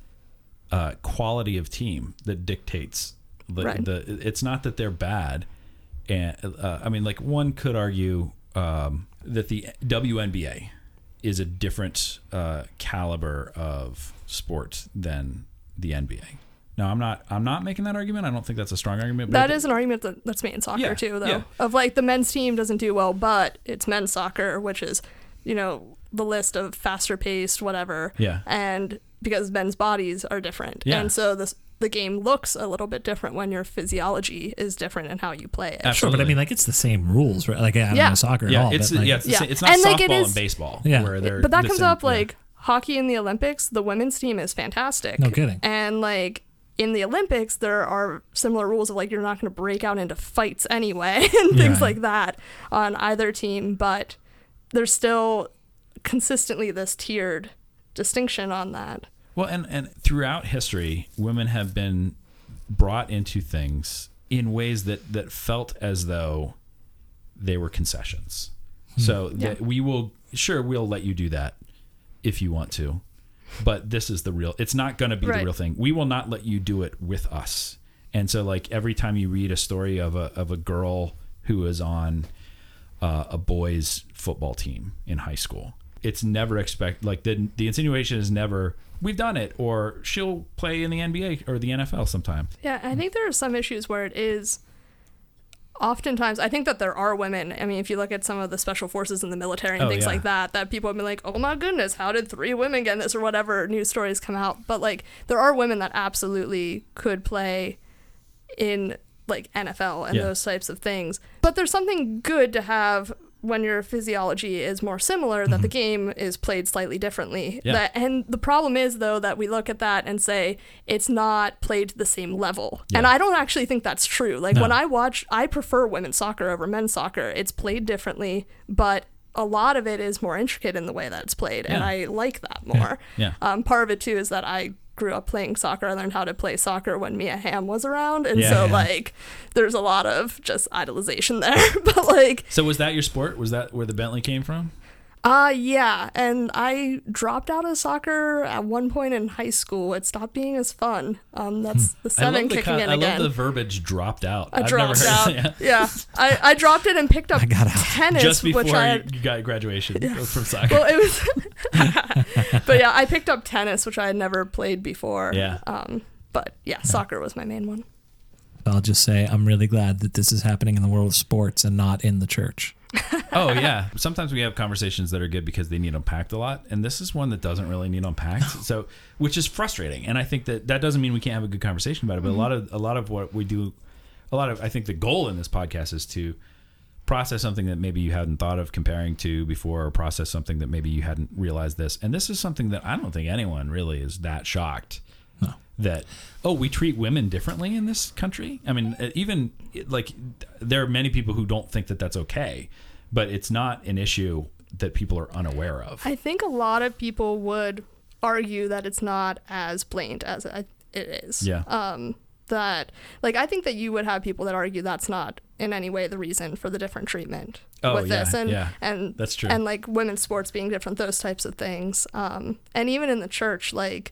uh, quality of team that dictates the, Right. the it's not that they're bad and uh, i mean like one could argue um, that the WNBA is a different uh, caliber of sport than the NBA. Now, I'm not. I'm not making that argument. I don't think that's a strong argument. But That I is an argument that, that's made in soccer Yeah, too, though. yeah. Of like the men's team doesn't do well, but it's men's soccer, which is, you know, the list of faster paced, whatever. Yeah. And because men's bodies are different, Yeah. and so this the game looks a little bit different when your physiology is different and how you play it. Sure, but I mean like it's the same rules, right? Like I don't Yeah. know soccer yeah, at all. it's but like, yeah, it's, Yeah. same- it's not And, softball like, it is- and baseball. Yeah. where they're but that the comes same- up yeah. like hockey in the Olympics. The women's team is fantastic. No kidding. And like in the Olympics, there are similar rules of like you're not going to break out into fights anyway and things Yeah. like that on either team, but there's still consistently this tiered distinction on that. Well, and and throughout history, women have been brought into things in ways that that felt as though they were concessions. Hmm. So Yeah. that we will sure we'll let you do that if you want to, but this is the real. It's not going to be Right. the real thing. We will not let you do it with us. And so, like every time you read a story of a of a girl who is on uh, a boys football team in high school. It's never expect like the the insinuation is never we've done it or she'll play in the NBA or the NFL sometime. Yeah, I think there are some issues where it is oftentimes I think that there are women. I mean, if you look at some of the special forces in the military and Oh, things yeah. like that, that people have been like, "Oh my goodness, how did three women get this?" or whatever news stories come out. But like there are women that absolutely could play in like NFL and Yeah. those types of things. But there's something good to have when your physiology is more similar that the game is played slightly differently. Mm-hmm. Yeah. That and the problem is though that we look at that and say it's not played to the same level. Yeah. And I don't actually think that's true. Like No. when I watch I prefer women's soccer over men's soccer. It's played differently, but a lot of it is more intricate in the way that it's played, and I like that more. Yeah. Um, part of it too is that I grew up playing soccer. I learned how to play soccer when Mia Hamm was around, and Yeah, so yeah. like there's a lot of just idolization there. but like, So was that your sport? Was that where the Bentley came from? Uh yeah, and I dropped out of soccer at one point in high school. It stopped being as fun. Um, that's the I love seven the kicking con- in I again. love the verbiage dropped out. I I've dropped never heard out. yeah. yeah, I, I dropped it and picked up I got out. tennis, Just before which I had, you got graduation from soccer. well, it was. but yeah, I picked up tennis, which I had never played before. Yeah. Um, but yeah, soccer was my main one. I'll just say I'm really glad that this is happening in the world of sports and not in the church. oh yeah. Sometimes we have conversations that are good because they need unpacked a lot, and this is one that doesn't really need unpacked. So, which is frustrating. And I think that that doesn't mean we can't have a good conversation about it. But a mm-hmm. lot of a lot of what we do, a lot of I think the goal in this podcast is to process something that maybe you hadn't thought of comparing to before, or process something that maybe you hadn't realized this. And this is something that I don't think anyone really is that shocked that oh we treat women differently in this country i mean uh, even like there are many people who don't think that that's okay but it's not an issue that people are unaware of I think a lot of people would argue that it's not as blatant as it it is. Yeah. Um, that like I think that you would have people that argue that's not in any way the reason for the different treatment Oh, with yeah, this, and yeah. and That's true. and like women's sports being different, those types of things. Um, and even in the church, like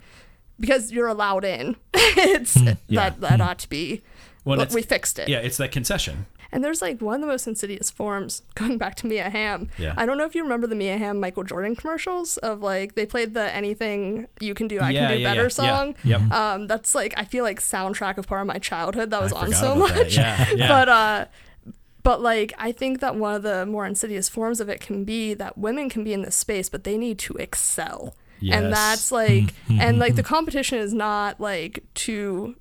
because you're allowed in, it's Hmm, yeah. that that ought to be. Well, Well, we fixed it. yeah it's that concession And there's like one of the most insidious forms going back to Mia Hamm. Yeah. I don't know if you remember the Mia Hamm Michael Jordan commercials of like they played the anything you can do I Yeah, can do yeah, better yeah, song. yeah. Yep. Um that's like I feel like soundtrack of part of my childhood that was I on so much. Yeah, yeah. But uh but like I think that one of the more insidious forms of it can be that women can be in this space but they need to excel. Yes. and that's like and like the competition is not like to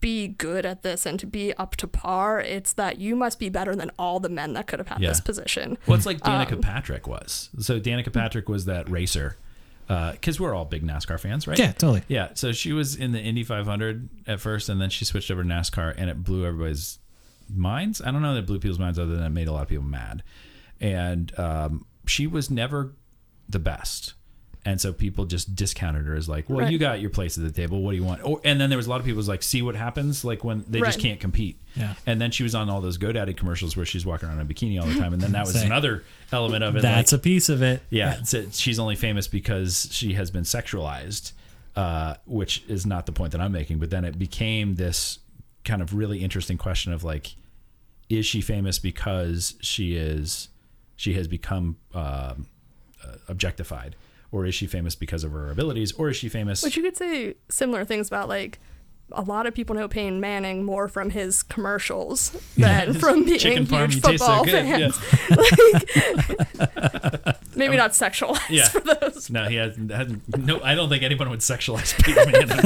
be good at this and to be up to par it's that you must be better than all the men that could have had Yeah. this position Well, it's like Danica Um, Patrick was. So Danica Patrick was that racer, because we're all big NASCAR fans, right? Yeah, totally. Yeah. So she was in the Indy 500 at first, and then she switched over to NASCAR, and it blew everybody's minds. I don't know that it blew people's minds, other than it made a lot of people mad. And um, she was never the best. And so people just discounted her as like, well, Right. you got your place at the table. What do you want? Or, and then there was a lot of people was like, see what happens, like when they just can't compete. Yeah. And then she was on all those GoDaddy commercials where she's walking around in a bikini all the time. And then that was Say, another element of it. That's like, a piece of it. yeah, it's a- she's only famous because she has been sexualized, uh, which is not the point that I'm making. But then it became this kind of really interesting question of like, is she famous because she is she has become um, uh, objectified, or is she famous because of her abilities, or is she famous? Which you could say similar things about like a lot of people know Peyton Manning more from his commercials than from being Chicken farm, huge so football good. fans. Like, maybe um, not sexualized Yeah. for those. no, he hasn't, hasn't. No, I don't think anyone would sexualize Peyton Manning.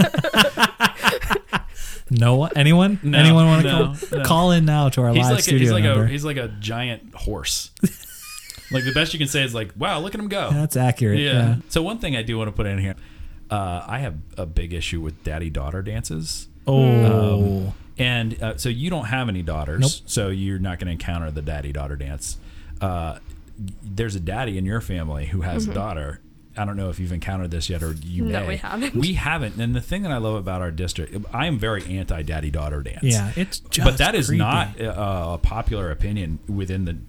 No one, anyone, No, anyone want to no, call, no. call in now to our he's live like a, studio he's like number. a he's like a giant horse. Like the best you can say is like, wow, look at him go. That's accurate. yeah. Yeah. So one thing I do want to put in here, uh, I have a big issue with daddy daughter dances. Oh, And uh, so you don't have any daughters, Nope. so you're not going to encounter the daddy daughter dance. Uh, there's a daddy in your family who has a daughter. I don't know if you've encountered this yet, or you No, may. we haven't. We haven't. And the thing that I love about our district, I am very anti daddy daughter dance. yeah. It's just but that is creepy. not uh, a popular opinion within the cu-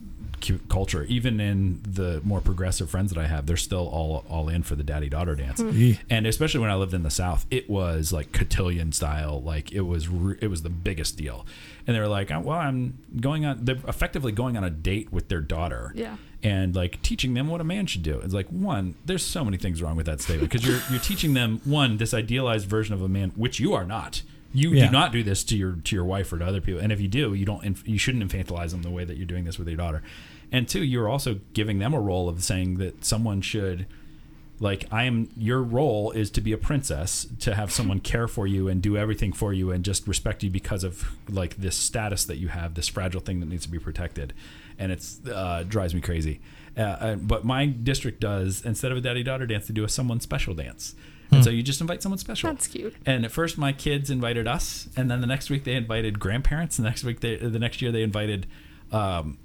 culture. Even in the more progressive friends that I have, they're still all all in for the daddy daughter dance. Hmm. Eeh. And especially when I lived in the South, it was like cotillion style. Like it was re- it was the biggest deal. And they were like, "Oh, "Well, I'm going on." They're effectively going on a date with their daughter. Yeah. And like teaching them what a man should do. It's like one, there's so many things wrong with that statement because you're you're teaching them one this idealized version of a man, which you are not. You Yeah. do not do this to your to your wife or to other people. And if you do, you don't inf- you shouldn't infantilize them the way that you're doing this with your daughter. And two, you're also giving them a role of saying that someone should like I am your role is to be a princess, to have someone care for you and do everything for you and just respect you because of like this status that you have, this fragile thing that needs to be protected. And it's uh, drives me crazy. Uh, uh, but my district does instead of a daddy daughter dance, they do a someone special dance. And so you just invite someone special. That's cute. And at first, my kids invited us, and then the next week they invited grandparents. The next week, they, the next year they invited um,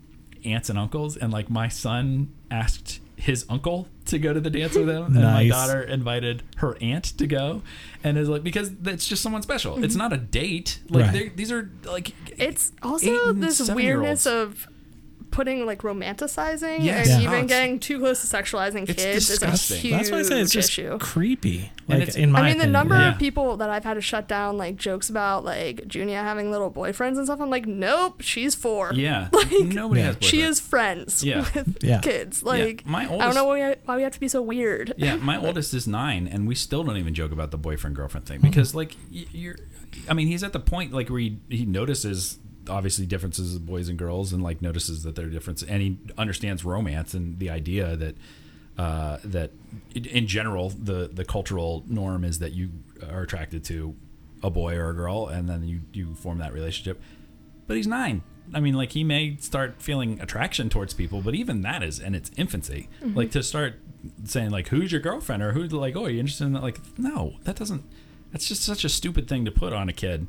aunts and uncles. And like my son asked his uncle to go to the dance with him, and my daughter invited her aunt to go, and is like because it's just someone special. It's not a date. Like Right. these are like It's also and this weirdness of putting like romanticizing Yes. and Yeah. even Nuts. getting too close to sexualizing It's kids is a disgusting. huge That's why I say it's just issue. creepy. Like it's- in my I mean, the number Yeah. of people that I've had to shut down like jokes about like Junia having little boyfriends and stuff. I'm like, nope, she's four. yeah. Like, Nobody Yeah. has. she boyfriends. is friends Yeah. with Yeah. kids. Like, my oldest, I don't oldest- know why, why we have to be so weird. Yeah, my oldest is nine, and we still don't even joke about the boyfriend girlfriend Mm-hmm. thing because, like, you're. I mean, he's at the point like where he, he notices obviously differences of boys and girls, and like notices that there are differences, and he understands romance and the idea that uh, that in- general the the cultural norm is that you are attracted to a boy or a girl, and then you you form that relationship. But he's nine. I mean, like he may start feeling attraction towards people, but even that is in its infancy. Like to start saying like, "Who's your girlfriend?" or "Who's like, oh, are you interested in that?" Like, no, that doesn't. That's just such a stupid thing to put on a kid.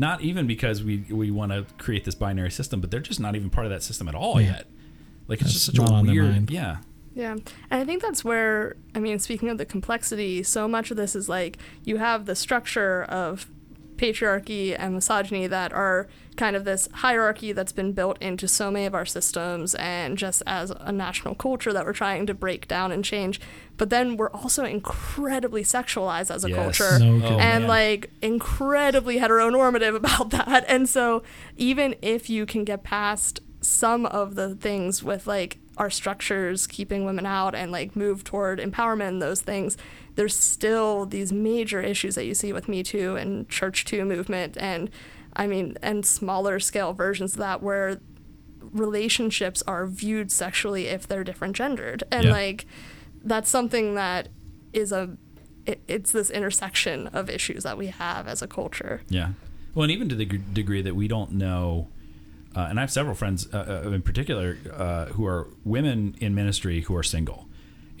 Not even because we we want to create this binary system, but they're just not even part of that system at all Yeah. yet. Like it's That's just such a on their weird, yeah. Yeah. And I think that's where, I mean, speaking of the complexity, so much of this is like you have the structure of patriarchy and misogyny that are kind of this hierarchy that's been built into so many of our systems and just as a national culture that we're trying to break down and change. But then we're also incredibly sexualized as a Yes. culture No Oh, and man. like incredibly heteronormative about that. And so even if you can get past some of the things with like our structures keeping women out and like move toward empowerment and those things, there's still these major issues that you see with Me Too and Church Too movement and I mean and smaller scale versions of that where relationships are viewed sexually if they're different gendered. And Yeah. like that's something that is a it, it's this intersection of issues that we have as a culture. Yeah. Well, and even to the g- degree that we don't know, uh, and I have several friends uh, uh, in particular uh, who are women in ministry who are single,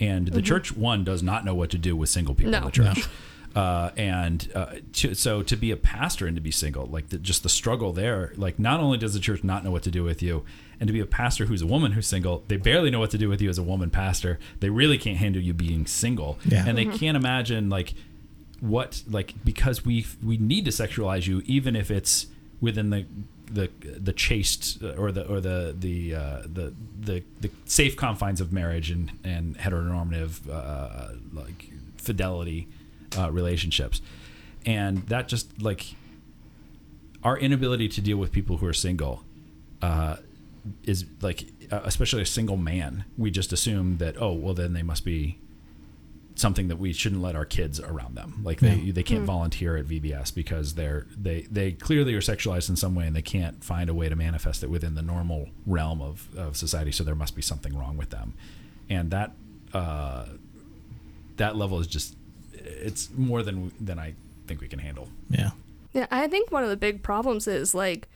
and the church one does not know what to do with single people in the church. Uh, and uh, to, so to be a pastor and to be single, like the, just the struggle there, like not only does the church not know what to do with you, and to be a pastor who's a woman who's single, they barely know what to do with you as a woman pastor. They really can't handle you being single, Yeah. and they can't imagine like what like because we we need to sexualize you even if it's within the the the chaste uh, or the or the the uh, the, the the safe confines of marriage and and heteronormative uh, like fidelity uh, relationships. And that just like our inability to deal with people who are single uh, is like uh, especially a single man we just assume that oh well then they must be something that we shouldn't let our kids around them. Like they Yeah. they can't volunteer at VBS because they're they they clearly are sexualized in some way and they can't find a way to manifest it within the normal realm of, of society. So there must be something wrong with them, and that uh, that level is just it's more than than I think we can handle. Yeah. Yeah, I think one of the big problems is like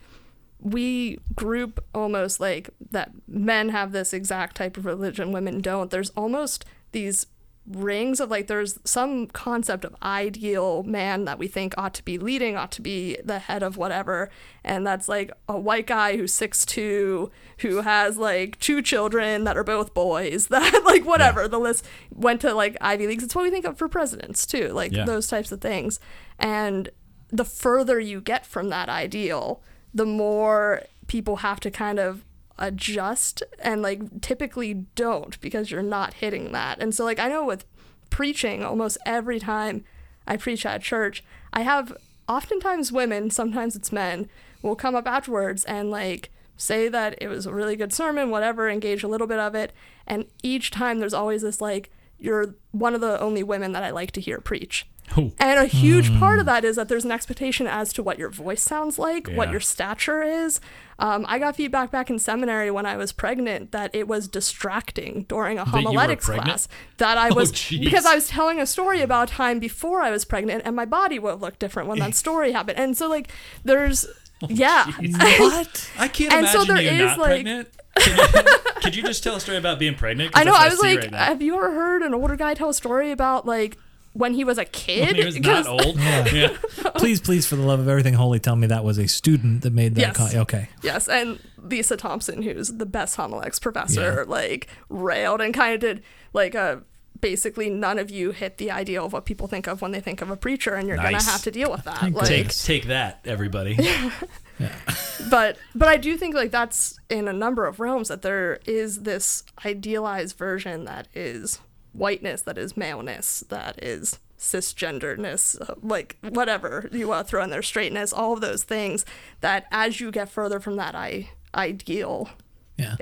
we group almost like that men have this exact type of religion, women don't. There's almost these rings of like there's some concept of ideal man that we think ought to be leading, ought to be the head of whatever, and that's like a white guy who's six two, who has like two children that are both boys, that like whatever the list went to like Ivy leagues. It's what we think of for presidents too, like Yeah. those types of things, and the further you get from that ideal, the more people have to kind of adjust and like typically don't because you're not hitting that. And so like I know with preaching almost every time I preach at church, I have oftentimes women, sometimes it's men, will come up afterwards and like say that it was a really good sermon, whatever, engage a little bit of it. And each time there's always this like, you're one of the only women that I like to hear preach. Oh. And a huge part of that is that there's an expectation as to what your voice sounds like, what your stature is. Um, I got feedback back in seminary when I was pregnant that it was distracting during a That you were homiletics pregnant? class. That I Oh, was jeez. because I was telling a story about a time before I was pregnant, and my body would look different when that story happened. And so like there's yeah. What? I can't And so imagine there you is, not like- pregnant. Can you, could you just tell a story about being pregnant? I know. that's I was like, right have you ever heard an older guy tell a story about like when he was a kid? When he was 'Cause- not old. Yeah. yeah. please, please, for the love of everything holy, tell me that was a student that made that. Yes. con- okay. Yes, and Lisa Thompson, who's the best homiletics professor, like railed and kind of did like a basically none of you hit the ideal of what people think of when they think of a preacher, and you're Nice. gonna have to deal with that. Like, Take take that, everybody. but but I do think like that's in a number of realms that there is this idealized version that is whiteness, that is maleness, that is cisgenderedness, uh, like whatever you want to throw in there, straightness, all of those things. That as you get further from that I ideal, Yeah.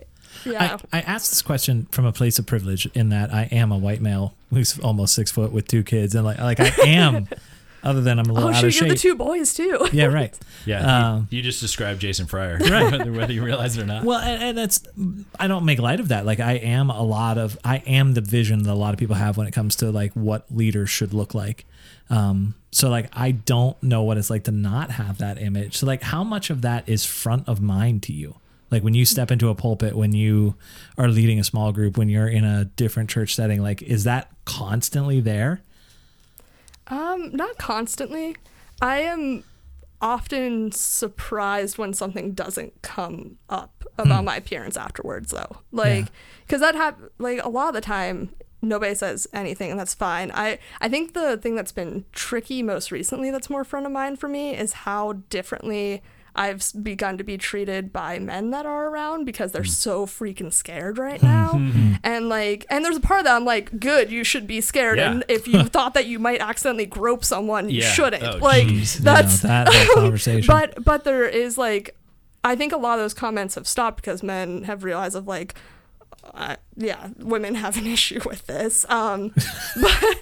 yeah, I, I asked this question from a place of privilege in that I am a white male who's almost six foot with two kids, and like like I am, other than I'm a little oh out shoot, of you're the two boys too. yeah, right. Yeah, Um, you, you just described Jason Fryer, Right. whether, whether you realize it or not. Well, and, and that's I don't make light of that. Like I am a lot of I am the vision that a lot of people have when it comes to like what leaders should look like. Um, so like I don't know what it's like to not have that image. So like how much of that is front of mind to you? Like when you step into a pulpit, when you are leading a small group, when you're in a different church setting, like is that constantly there? Um, not constantly. I am often surprised when something doesn't come up about my appearance afterwards, though. Like, because that hap- like a lot of the time nobody says anything, and that's fine. I I think the thing that's been tricky most recently, that's more front of mind for me, is how differently. I've begun to be treated by men that are around because they're so freaking scared right now. and like and there's a part of that I'm like, good, you should be scared. Yeah. And if you thought that you might accidentally grope someone, you Yeah. shouldn't. Oh, like jeez. that's You know, that whole conversation. but but there is like I think a lot of those comments have stopped because men have realized of like uh, yeah, women have an issue with this. Um, but Well, and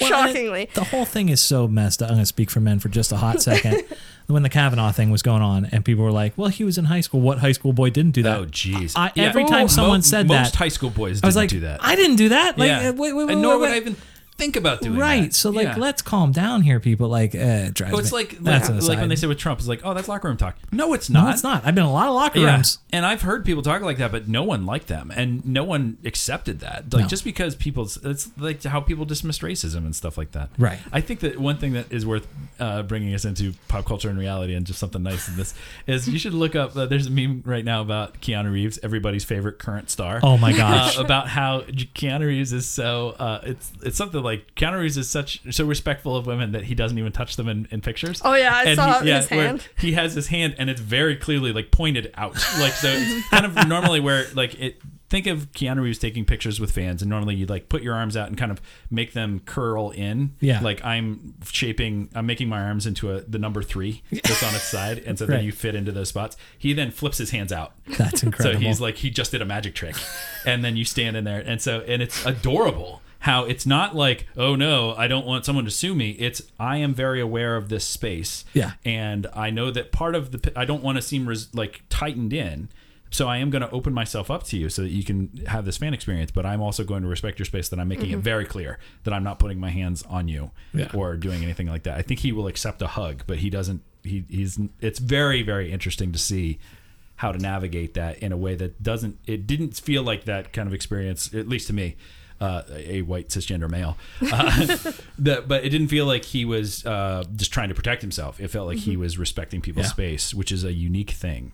it- shockingly, the whole thing is so messed up. I'm going to speak for men for just a hot second. When the Kavanaugh thing was going on, and people were like, "Well, he was in high school. What high school boy didn't do that?" oh, jeez. I- every time someone said that most that, high school boys I was didn't like, do that. "I didn't do that." Like, yeah. wait, wait, wait, and nor wait, would. I even. Think about doing right. that. So like, Yeah. let's calm down here, people. Like, uh, it drives Oh, it's me- like like, That's an like when they say with Trump, it's like, oh, that's locker room talk. No, it's not. no, it's not. I've been in a lot of locker Yeah. rooms. And I've heard people talk like that, but no one liked them, and no one accepted that. Like No. just because people, it's like how people dismiss racism and stuff like that. Right. I think that one thing that is worth uh, bringing us into pop culture and reality, and just something nice in this, is you should look up. Uh, there's a meme right now about Keanu Reeves, everybody's favorite current star. Oh my gosh. Uh, about how Keanu Reeves is so uh, it's it's something like Keanu Reeves is such so respectful of women that he doesn't even touch them in, in pictures. Oh, yeah, I And saw he, his hand. He has his hand and it's very clearly like pointed out. Like so, it's kind of normally where like it. Think of Keanu Reeves taking pictures with fans, and normally you'd like put your arms out and kind of make them curl in. Yeah. Like I'm shaping, I'm making my arms into a the number three that's on its side, and so then you fit into those spots. He then flips his hands out. That's incredible. So he's like he just did a magic trick, and then you stand in there, and so and it's adorable how it's not like oh no I don't want someone to sue me. It's I am very aware of this space, Yeah. and I know that part of the I don't want to seem res, like tightened in. So I am going to open myself up to you so that you can have this fan experience, but I'm also going to respect your space. That I'm making it mm-hmm. very clear that I'm not putting my hands on you Yeah. or doing anything like that. I think he will accept a hug, but he doesn't. He, he's. It's very very interesting to see how to navigate that in a way that doesn't. It didn't feel like that kind of experience, at least to me. Uh, a white cisgender male, uh, the, but it didn't feel like he was uh, just trying to protect himself. It felt like he was respecting people's Yeah. space, which is a unique thing,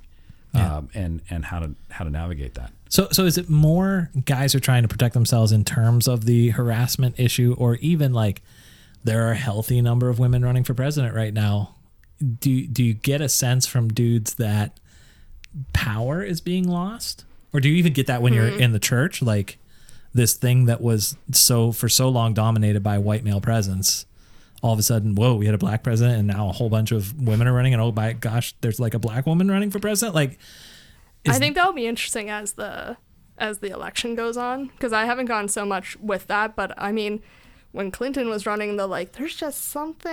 Yeah. um, and and how to how to navigate that. So, so is it more guys are trying to protect themselves in terms of the harassment issue, or even like there are a healthy number of women running for president right now? Do do you get a sense from dudes that power is being lost, or do you even get that when you're in the church, like this thing that was so for so long dominated by white male presence? All of a sudden, whoa, we had a black president, and now a whole bunch of women are running, and oh my gosh, there's like a black woman running for president. Like, I think that'll be interesting as the as the election goes on because I haven't gone so much with that, but I mean, when Clinton was running, the like, there's just something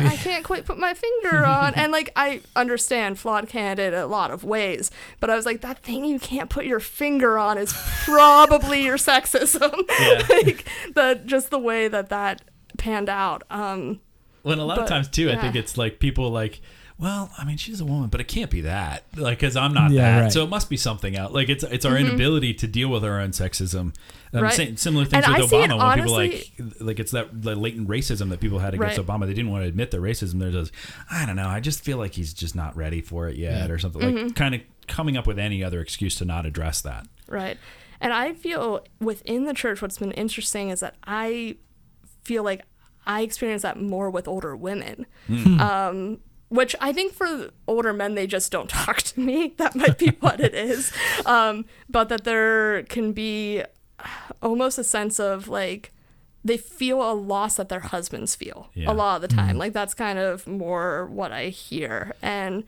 I can't quite put my finger on, and like I understand flawed candidate in a lot of ways, but I was like, that thing you can't put your finger on is probably your sexism, Yeah. like the just the way that that panned out. Um, Well, and a lot of times too, I think it's like people like, well, I mean, she's a woman, but it can't be that, like, because I'm not Yeah, that, right. so it must be something else. Like, it's it's our inability to deal with our own sexism. Um, Mm-hmm. Right. sa- similar things And with I see it Obama when people like, like it's that the latent racism that people had against Right. Obama. They didn't want to admit their racism. They're just, I don't know. I just feel like he's just not ready for it yet, or something Mm-hmm. like kind of coming up with any other excuse to not address that. Right. And I feel within the church, what's been interesting is that I feel like I experience that more with older women. Um, which I think for older men, they just don't talk to me. That might be what it is. Um, but that there can be almost a sense of like, they feel a loss that their husbands feel Yeah. a lot of the time. Like that's kind of more what I hear. And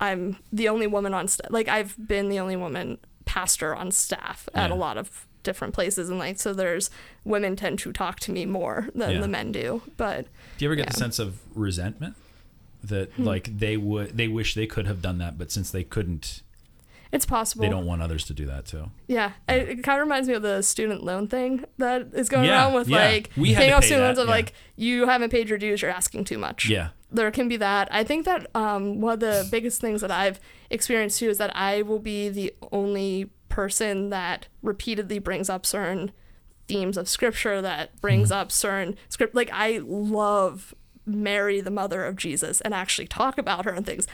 I'm the only woman on staff. Like I've been the only woman pastor on staff at Yeah. a lot of different places, and like so there's women tend to talk to me more than Yeah. the men do. But Do you ever get the sense of resentment that Hmm. like they would they wish they could have done that, but since they couldn't, it's possible. they don't want others to do that too. Yeah, it, it kind of reminds me of the student loan thing that is going Yeah, around with yeah. like We paying off pay student loans of yeah. like you haven't paid your dues, you're asking too much. Yeah. there can be that. I think that um, one of the biggest things that I've experienced too is that I will be the only person that repeatedly brings up certain themes of scripture that brings up certain script. Like I love Mary, the mother of Jesus, and actually talk about her and things.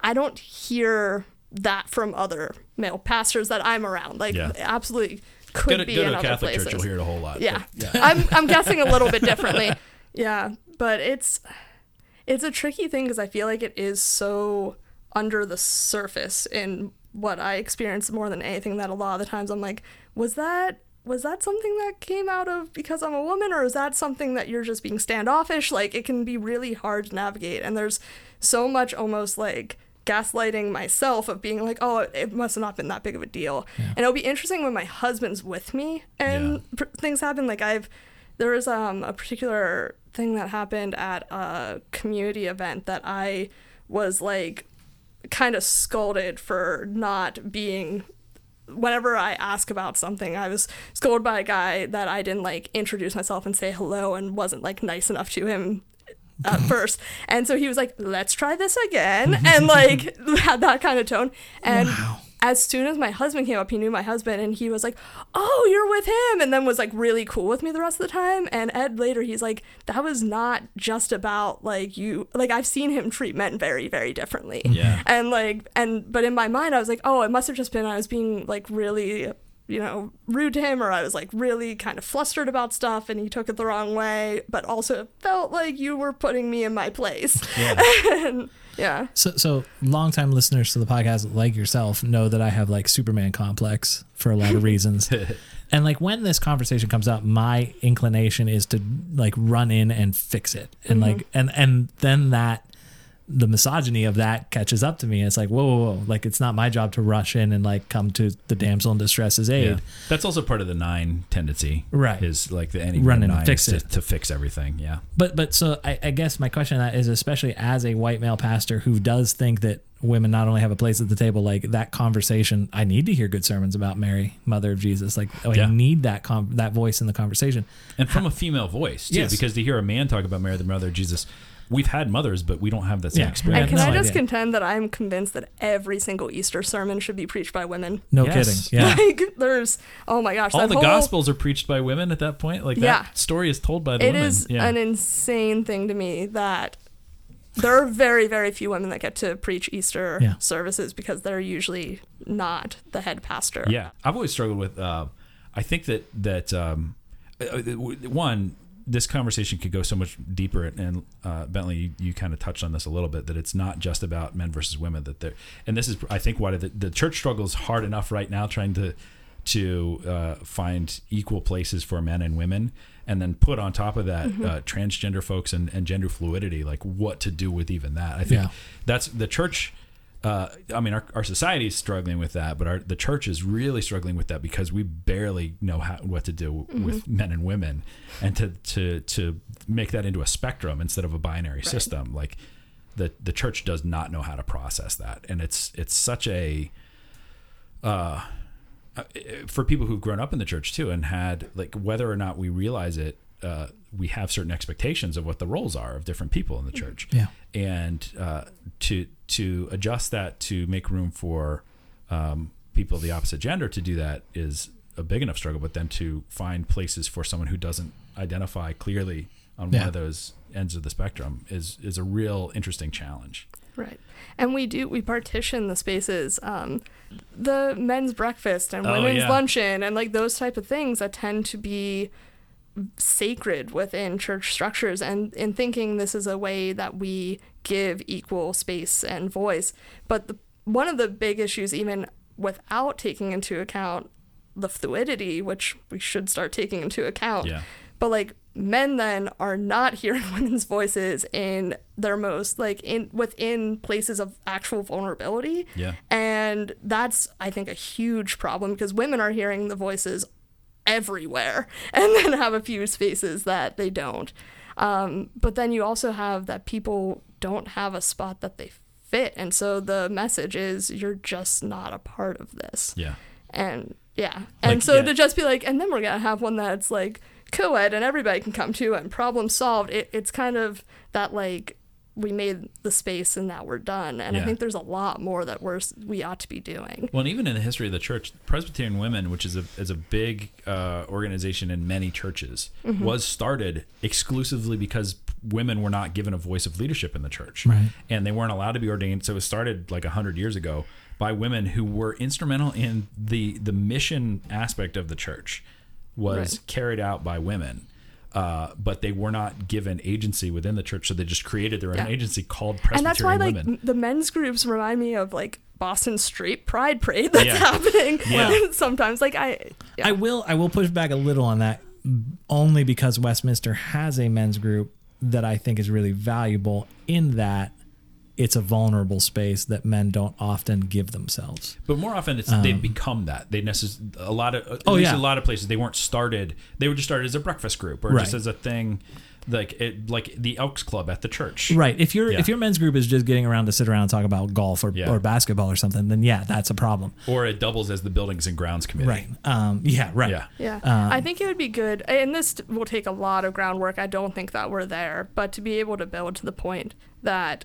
I don't hear that from other male pastors that I'm around. Like Yeah. absolutely could Go to, be go in to a Catholic places. church, you'll hear it a whole lot. Yeah. but- I'm I'm guessing a little bit differently. Yeah, but it's it's a tricky thing because I feel like it is so under the surface in what I experience more than anything that a lot of the times I'm like, was that was that something that came out of because I'm a woman or is that something that you're just being standoffish? Like it can be really hard to navigate and there's so much almost like gaslighting myself of being like, oh, it must have not been that big of a deal. And it'll be interesting when my husband's with me and Yeah. pr- things happen. Like I've, there was um, a particular thing that happened at a community event that I was like kind of scolded for not being whenever I ask about something, I was scolded by a guy that I didn't like introduce myself and say hello and wasn't like nice enough to him at first. And so he was like, let's try this again. and like had that kind of tone. And Wow. As soon as my husband came up, he knew my husband and he was like, oh, you're with him. And then was like really cool with me the rest of the time. And Ed later, he's like, that was not just about like you, like I've seen him treat men very, very differently. Yeah. And like, and, but in my mind, I was like, oh, it must have just been I was being like really, you know, rude to him or I was like really kind of flustered about stuff and he took it the wrong way. But also it felt like you were putting me in my place. Yeah. and yeah. So, so longtime listeners to the podcast, like yourself, know that I have like Superman complex for a lot of reasons. and like when this conversation comes up, my inclination is to like run in and fix it, and mm-hmm. like and and then that the misogyny of that catches up to me. It's like whoa, whoa, whoa, like it's not my job to rush in and like come to the damsel in distress's aid. Yeah. That's also part of the nine tendency. Right. Is like the any Run and nine fix it. To, to fix everything. Yeah. But but so I, I guess my question on that is especially as a white male pastor who does think that women not only have a place at the table, like that conversation. I need to hear good sermons about Mary, Mother of Jesus. Like oh, Yeah. I need that com- that voice in the conversation. And from a female voice too, Yes. because to hear a man talk about Mary, the mother of Jesus, we've had mothers, but we don't have that same Yeah. Experience. And can no I just idea. contend that I'm convinced that every single Easter sermon should be preached by women? No Yes. kidding. Yeah. Like there's oh my gosh, All the whole, gospels are preached by women at that point. Like Yeah. that story is told by the It women. is yeah. an insane thing to me that there are very very few women that get to preach Easter Yeah. services because they're usually not the head pastor. Yeah, I've always struggled with. Uh, I think that that um, uh, uh, one, this conversation could go so much deeper, and uh, Bentley, you, you kind of touched on this a little bit. That it's not just about men versus women. That there, and this is, I think, why the, the church struggles hard enough right now, trying to to uh, find equal places for men and women, and then put on top of that uh, transgender folks and, and gender fluidity, like what to do with even that. I think Yeah. that's the church uh, I mean, our, our society is struggling with that, but our the church is really struggling with that because we barely know how what to do with men and women, and to to to make that into a spectrum instead of a binary system, like the the church does not know how to process that, and it's it's such a uh, uh, for people who've grown up in the church too and had like whether or not we realize it uh, we have certain expectations of what the roles are of different people in the church. Yeah. and uh, to to adjust that to make room for um, people of the opposite gender to do that is a big enough struggle but then to find places for someone who doesn't identify clearly on Yeah. one of those ends of the spectrum is is a real interesting challenge Right. And we do we partition the spaces, um, the men's breakfast and Oh, women's yeah. luncheon and like those type of things that tend to be sacred within church structures and in thinking this is a way that we give equal space and voice. But the, one of the big issues even without taking into account the fluidity, which we should start taking into account, yeah. but like men then are not hearing women's voices in their most like in within places of actual vulnerability. Yeah. And that's i think a huge problem because women are hearing the voices everywhere and then have a few spaces that they don't. Um, but then you also have that people don't have a spot that they fit. And so the message is you're just not a part of this. Yeah. And yeah. And Like, so yeah. to just be like and then we're gonna have one that's like co-ed and everybody can come to and problem solved. It, it's kind of that like we made the space and now we're done and Yeah. i think there's a lot more that we're we ought to be doing Well, and even in the history of the church, Presbyterian Women, which is a is a big uh, organization in many churches, Mm-hmm. was started exclusively because women were not given a voice of leadership in the church, Right. And they weren't allowed to be ordained. So it was started like hundred years ago by women who were instrumental in the the mission aspect of the church was Right. carried out by women. Uh, but they were not given agency within the church, so they just created their own Yeah. agency called and that's why like Women. the men's groups remind me of like boston Street pride parade that's Yeah. happening Yeah. sometimes like i yeah. I will I will push back a little on that only because Westminster has a men's group that I think is really valuable in that it's a vulnerable space that men don't often give themselves. But more often, it's they've become that. They necess- a lot of at Um, Oh, least yeah. a lot of places they weren't started. They were just started as a breakfast group or just as a thing like it, like the Elks Club at the church. Right. If your Yeah. if your men's group is just getting around to sit around and talk about golf or, Yeah. or basketball or something, then yeah, that's a problem. Or it doubles as the buildings and grounds committee. Right. Um, yeah. Right. Yeah. Yeah. Um, I think it would be good, and this will take a lot of groundwork. I don't think that we're there, but to be able to build to the point that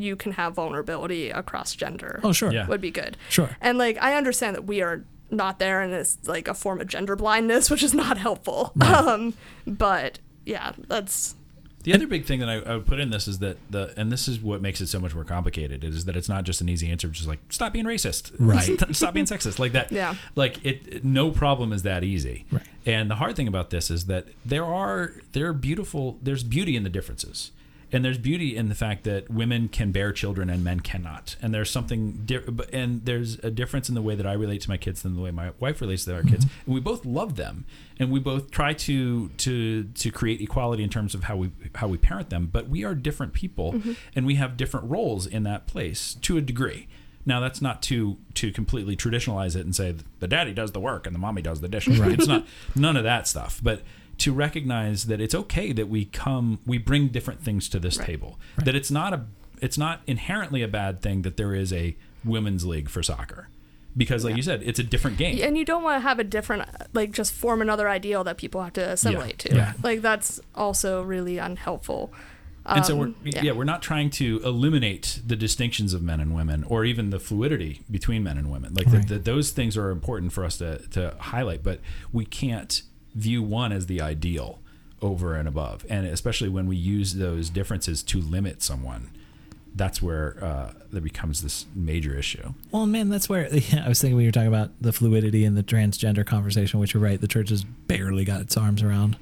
you can have vulnerability across gender Oh sure. Yeah. would be good. Sure. And like, I understand that we are not there, and it's like a form of gender blindness, which is not helpful. Um, but yeah, that's The other big thing that I, I would put in this is that the and this is what makes it so much more complicated is that it's not just an easy answer, just like stop being racist, Right. stop being sexist, like that. Yeah. Like it, it- no problem is that easy. Right. And the hard thing about this is that there are there are beautiful there's beauty in the differences. And there's beauty in the fact that women can bear children and men cannot. And there's something di- but- and there's a difference in the way that I relate to my kids than the way my wife relates to our kids. Mm-hmm. And we both love them, and we both try to to to create equality in terms of how we how we parent them. But we are different people, mm-hmm. and we have different roles in that place to a degree. Now that's not to to completely traditionalize it and say the daddy does the work and the mommy does the dishes. Right? It's not none of that stuff. But to recognize that it's okay that we come we bring different things to this table. That it's not a it's not inherently a bad thing that there is a women's league for soccer. Because like you said, it's a different game. and you don't want to have a different like just form another ideal that people have to assimilate to. Yeah. Like that's also really unhelpful. And so we're Um, yeah. we're not trying to eliminate the distinctions of men and women or even the fluidity between men and women. Like Right. the, the, those things are important for us to to highlight, but we can't view one as the ideal over and above. And especially when we use those differences to limit someone, that's where uh, there becomes this major issue. Well, man, that's where yeah, I was thinking when you were talking about the fluidity and the transgender conversation, which you're right, the church has barely got its arms around.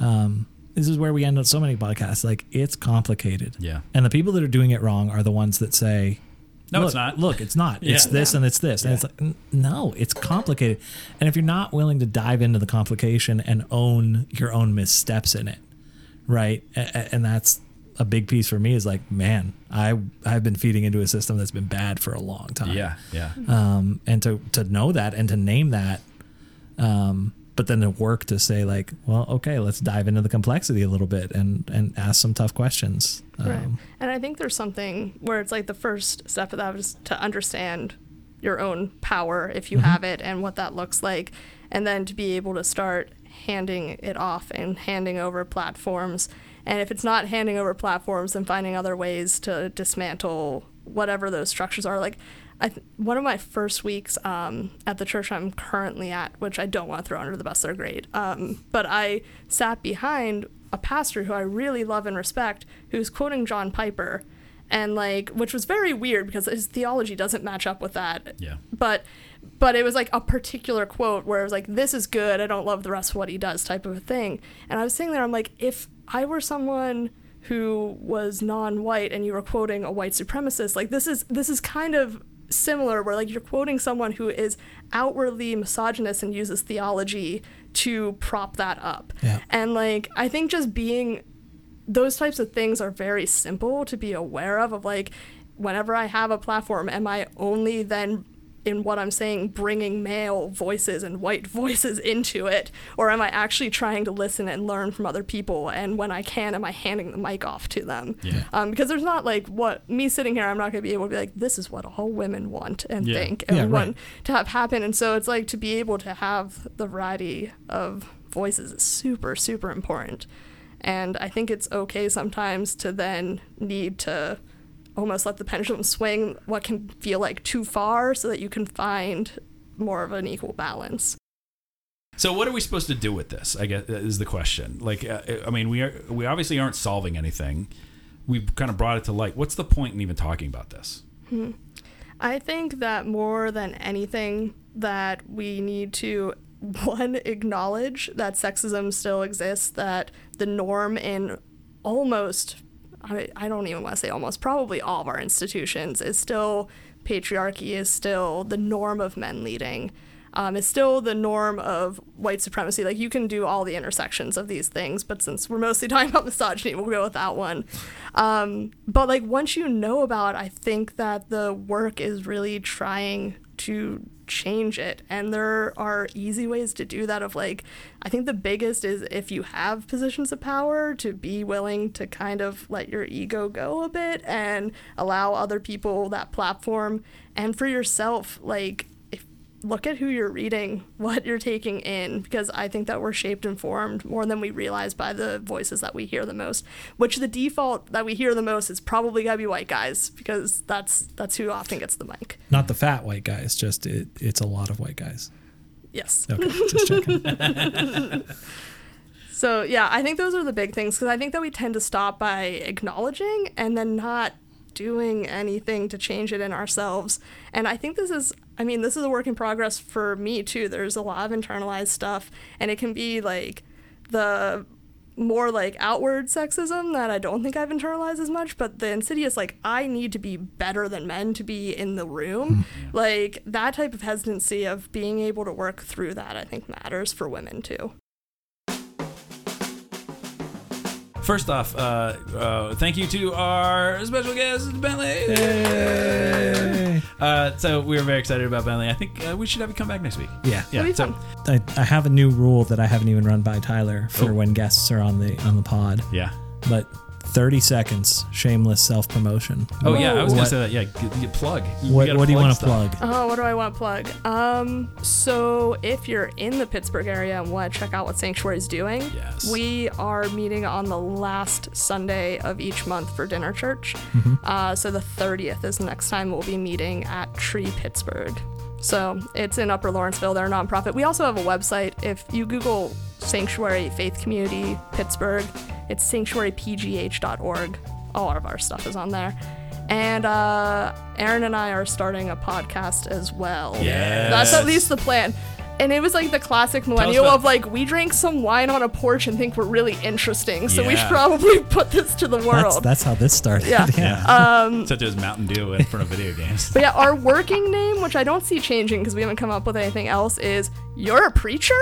Um, this is where we end up so many podcasts. Like it's complicated, Yeah. and the people that are doing it wrong are the ones that say, No, look, it's not." Look, it's not. It's Yeah. this and it's this, and it's like no, it's complicated. And if you're not willing to dive into the complication and own your own missteps in it, right? And that's a big piece for me. Is like, man, I I've been feeding into a system that's been bad for a long time Yeah, yeah. um, and to to know that and to name that, um, but then to work to say like, well, okay, let's dive into the complexity a little bit and and ask some tough questions. Um, Right. And I think there's something where it's like the first step of that is to understand your own power if you have it and what that looks like. And then to be able to start handing it off and handing over platforms. And if it's not handing over platforms, then finding other ways to dismantle whatever those structures are. Like, th- one of my first weeks um, at the church I'm currently at, which I don't want to throw under the bus, they're great. Um, but I sat behind a pastor who I really love and respect, who's quoting John Piper, and like, which was very weird because his theology doesn't match up with that. Yeah. But, but it was like a particular quote where it was like, "This is good. I don't love the rest of what he does," type of a thing. And I was sitting there, I'm like, if I were someone who was non-white and you were quoting a white supremacist, like this is this is kind of similar where like you're quoting someone who is outwardly misogynist and uses theology to prop that up. Yeah. And like I think just being those types of things are very simple to be aware of of like whenever I have a platform am I only then in what I'm saying bringing male voices and white voices into it or am I actually trying to listen and learn from other people and when I can am I handing the mic off to them Yeah. um, because there's not like what me sitting here I'm not going to be able to be like this is what all women want and Yeah. think and Yeah, right. want to have happen and so it's like to be able to have the variety of voices is super super important and I think it's okay sometimes to then need to almost let the pendulum swing what can feel like too far so that you can find more of an equal balance. So what are we supposed to do with this? I guess is the question. Like, uh, I mean, we are we obviously aren't solving anything. We've kind of brought it to light. What's the point in even talking about this? I think that more than anything that we need to one acknowledge that sexism still exists, that the norm in almost I, don't even want to say almost probably all of our institutions is still patriarchy is still the norm of men leading. Um, is still the norm of white supremacy. Like you can do all the intersections of these things, but since we're mostly talking about misogyny, we'll go with that one. Um, but like once you know about, I think that the work is really trying to change it. And there are easy ways to do that of like I think the biggest is if you have positions of power to be willing to kind of let your ego go a bit and allow other people that platform and for yourself like look at who you're reading, what you're taking in, because I think that we're shaped and formed more than we realize by the voices that we hear the most. Which the default that we hear the most is probably gotta be white guys, because that's that's who often gets the mic. Not the fat white guys, just it, it's a lot of white guys. Yes. Okay, just checking. So yeah, I think those are the big things because I think that we tend to stop by acknowledging and then not doing anything to change it in ourselves. And I think this is I mean, this is a work in progress for me too. There's a lot of internalized stuff and it can be like the more like outward sexism that I don't think I've internalized as much, but the insidious like I need to be better than men to be in the room. Mm-hmm. Like that type of hesitancy of being able to work through that I think matters for women too. First off, uh, uh, thank you to our special guest, Bentley. Yay. Uh, so we were very excited about Bentley. I think uh, we should have you come back next week. Yeah. Yeah. So. I, I have a new rule that I haven't even run by Tyler for Oh. when guests are on the on the pod. yeah. But 30 seconds shameless self promotion. Oh yeah, I was gonna What- say that. Yeah, get, get plug. What, gotta what do you want to stuff. plug? Oh, what do I want to plug? Um, so if you're in the Pittsburgh area and want to check out what Sanctuary is doing, Yes. we are meeting on the last Sunday of each month for dinner church. Uh, so the 30th is the next time we'll be meeting at Tree Pittsburgh. So it's in Upper Lawrenceville. They're a nonprofit. We also have a website. If you Google Sanctuary Faith Community Pittsburgh, it's sanctuarypgh.org. All of our stuff is on there. And uh, Erin and I are starting a podcast as well. Yes. That's at least the plan. And it was like the classic millennial about- of like, we drank some wine on a porch and think we're really interesting. So we Yeah. should probably put this to the That's, world. that's how this started. Yeah. Yeah. um, Such as Mountain Dew in front of video games. but yeah, our working name, which I don't see changing because we haven't come up with anything else, is "You're a preacher?"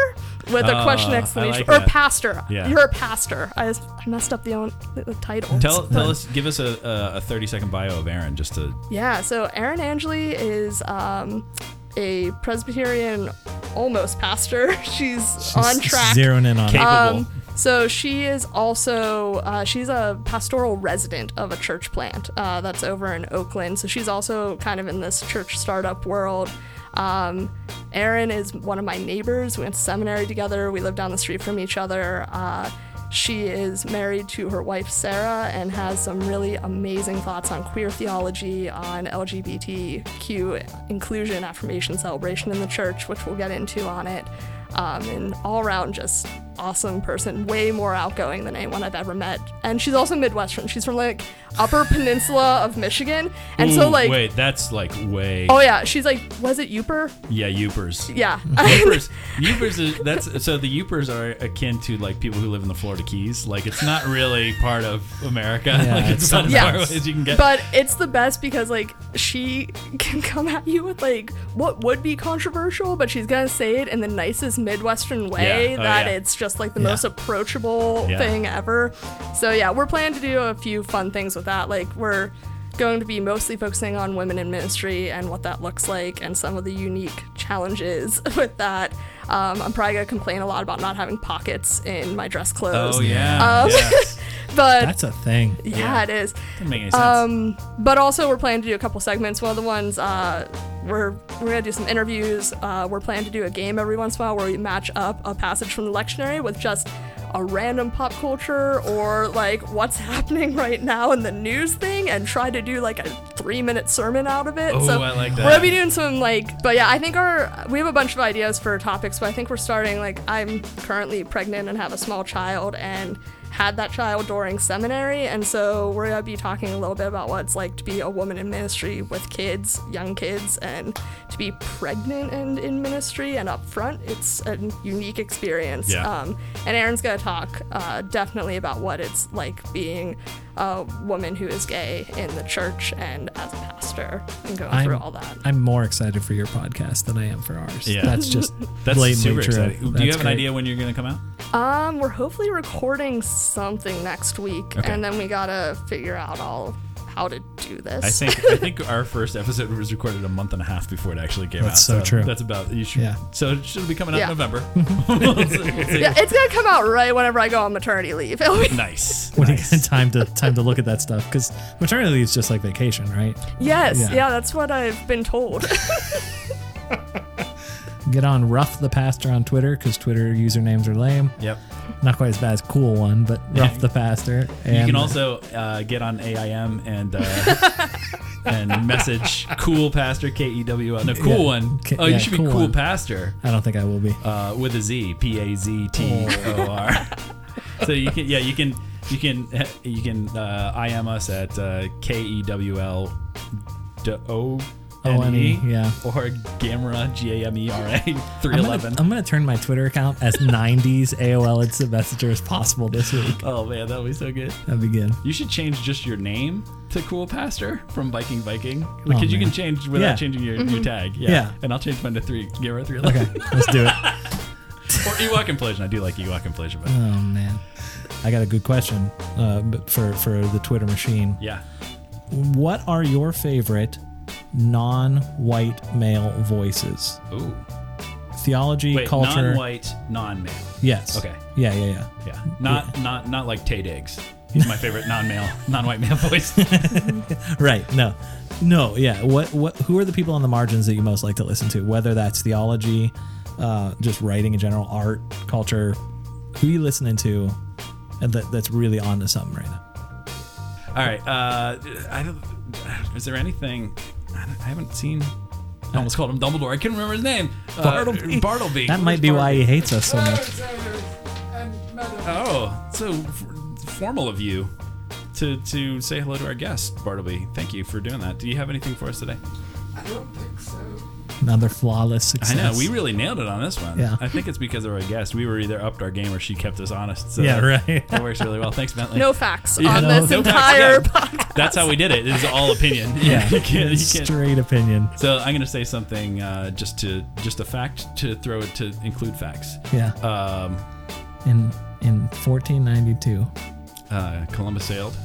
with a question I exclamation like or that. pastor. Yeah. You're a pastor. I, just, I messed up the, own, the, the title. Tell, tell us, give us a, a, a 30 second bio of Erin just to. Yeah, so Erin Angeli is um, a Presbyterian almost pastor. She's, on track. Zeroing in on it. Capable. Um, so she is also uh, she's a pastoral resident of a church plant uh, that's over in Oakland. So she's also kind of in this church startup world. Um, Erin is one of my neighbors. We went to seminary together. We live down the street from each other. Uh, she is married to her wife Sarah and has some really amazing thoughts on queer theology, on LGBTQ inclusion, affirmation, celebration in the church, which we'll get into on it. Um, and all around just awesome person, way more outgoing than anyone I've ever met. And she's also Midwestern. She's from like Upper Peninsula of Michigan, and so like, Wait, that's like way. oh yeah, she's like, was it Uper? Yeah, Yoopers. Yeah. Yoopers, Yoopers is that's so the Yoopers are akin to like people who live in the Florida Keys. Like it's not really part of America. Yeah, like it's it's about as something far away as you can get. But it's the best because like she can come at you with like what would be controversial, but she's gonna say it in the nicest Midwestern way Yeah. Oh, that yeah. it's just like the Yeah. most approachable thing ever. So yeah, we're planning to do a few fun things with that. Like we're going to be mostly focusing on women in ministry and what that looks like and some of the unique challenges with that. Um, I'm probably gonna complain a lot about not having pockets in my dress clothes. oh yeah, Um, yeah. but That's a thing. yeah, yeah. it is. Doesn't make any sense. Um, but also we're planning to do a couple segments. One of the ones uh, we're we're gonna do some interviews. Uh, we're planning to do a game every once in a while where we match up a passage from the lectionary with just a random pop culture or like what's happening right now in the news thing and try to do like a three minute sermon out of it. Oh, so I like that. We're gonna be doing some like, but yeah, I think our we have a bunch of ideas for topics, but I think we're starting like I'm currently pregnant and have a small child and had that child during seminary, and so we're gonna be talking a little bit about what it's like to be a woman in ministry with kids, young kids, and to be pregnant and in ministry and up front. It's a unique experience. Yeah. Um, and Erin's gonna talk uh, definitely about what it's like being a woman who is gay in the church and as a pastor and going I'm, through all that. I'm more excited for your podcast than I am for ours. Yeah. That's just That's blatantly super true. exciting. Do you That's have an idea when you're gonna come out? Um, we're hopefully recording something next week, Okay. and then we gotta figure out all how to do this. I think I think our first episode was recorded a month and a half before it actually came That's out. That's so true. That's about you should. Yeah. So it should be coming out Yeah. in November. We'll see- we'll see. yeah, it's gonna come out right whenever I go on maternity leave. It'll be- Nice. when nice. you get time to time to look at that stuff because maternity leave is just like vacation, right? yes, Yeah. yeah. that's what I've been told. Get on rough the pastor on Twitter because Twitter usernames are lame. Yep. Not quite as bad as cool one, but rough the pastor. You can also uh, get on AIM and uh, and message cool pastor K E W L. No, cool Yeah. one. K- Oh, yeah, you should be cool cool one. pastor I don't think I will be. uh, with a Z P A Z T O R. So you can yeah you can you can you can uh, IM us at uh, K E W L D O N E O-N-E, yeah. or Gamera G A M E R A three eleven. I'm gonna, eleven. I'm gonna turn my Twitter account as 90s AOL Instant Messenger as possible this week. Oh man, that would be so good. That'd be good. You should change just your name to Cool Pastor from Viking Viking Oh, because you man. can change without Yeah. changing your, your tag. Yeah. Yeah. and I'll change mine to three. Gamera three Okay, let's do it. or Ewok Inflation. I do like Ewok Inflation, but Oh man, I got a good question uh, for for the Twitter machine. yeah. What are your favorite non-white male voices? Ooh. Theology, Wait, culture. non-white, non-male. Yes. Okay. Yeah, yeah, yeah. Yeah, not not not like Taye Diggs. He's my favorite non-male, non-white male voice. Right. No. No. Yeah. What? What? Who are the people on the margins that you most like to listen to? Whether that's theology, uh, just writing in general, art, culture. Who you listening to? And that, that's really on to something right now. All right. Uh, I don't, is there anything I, I haven't seen? I almost called him Dumbledore. I couldn't remember his name. Uh, Bartleby. Bartleby. That might Where's be why he hates us so much. Oh, so f- formal of you to to say hello to our guest, Bartleby. Thank you for doing that. Do you have anything for us today? Another flawless success. I know we really nailed it on this one. Yeah. I think it's because of our guest. We were either upped our game or she kept us honest. So Yeah, right. That works really well. Thanks, Bentley. no facts Yeah, on no- this no facts, entire yeah. podcast. That's how we did it. It is all opinion. Yeah. you can't, you can't. Straight opinion. So I'm gonna say something uh, just to just a fact to throw it to include facts. Yeah. Um, In in 1492, uh, Columbus sailed.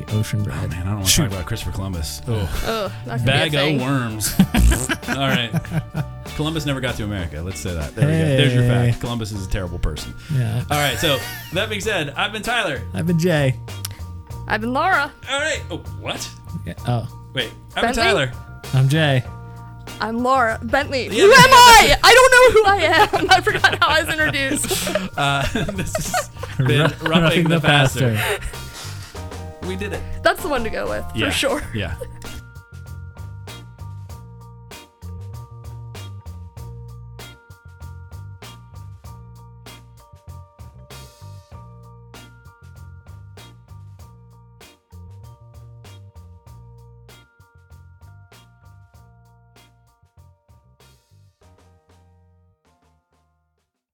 The ocean bred. Oh man, I don't want to talk about Christopher Columbus. Oh. Ugh, Bag be a thing. o' worms. All right. Columbus never got to America. Let's say that. There we go. There's your fact. Columbus is a terrible person. Yeah. All right. So that being said, I've been Tyler. I've been Jay. I've been Laura. All right. Oh, what? Yeah. Oh, Wait. I've been Bentley? Tyler. I'm Jay. I'm Laura Bentley. Yeah, who am yeah, I? I don't know who I am. I forgot how I was introduced. Uh, this has been Roughing roughing the, the pastor. Pastor. We did it. That's the one to go with Yeah. for sure. Yeah.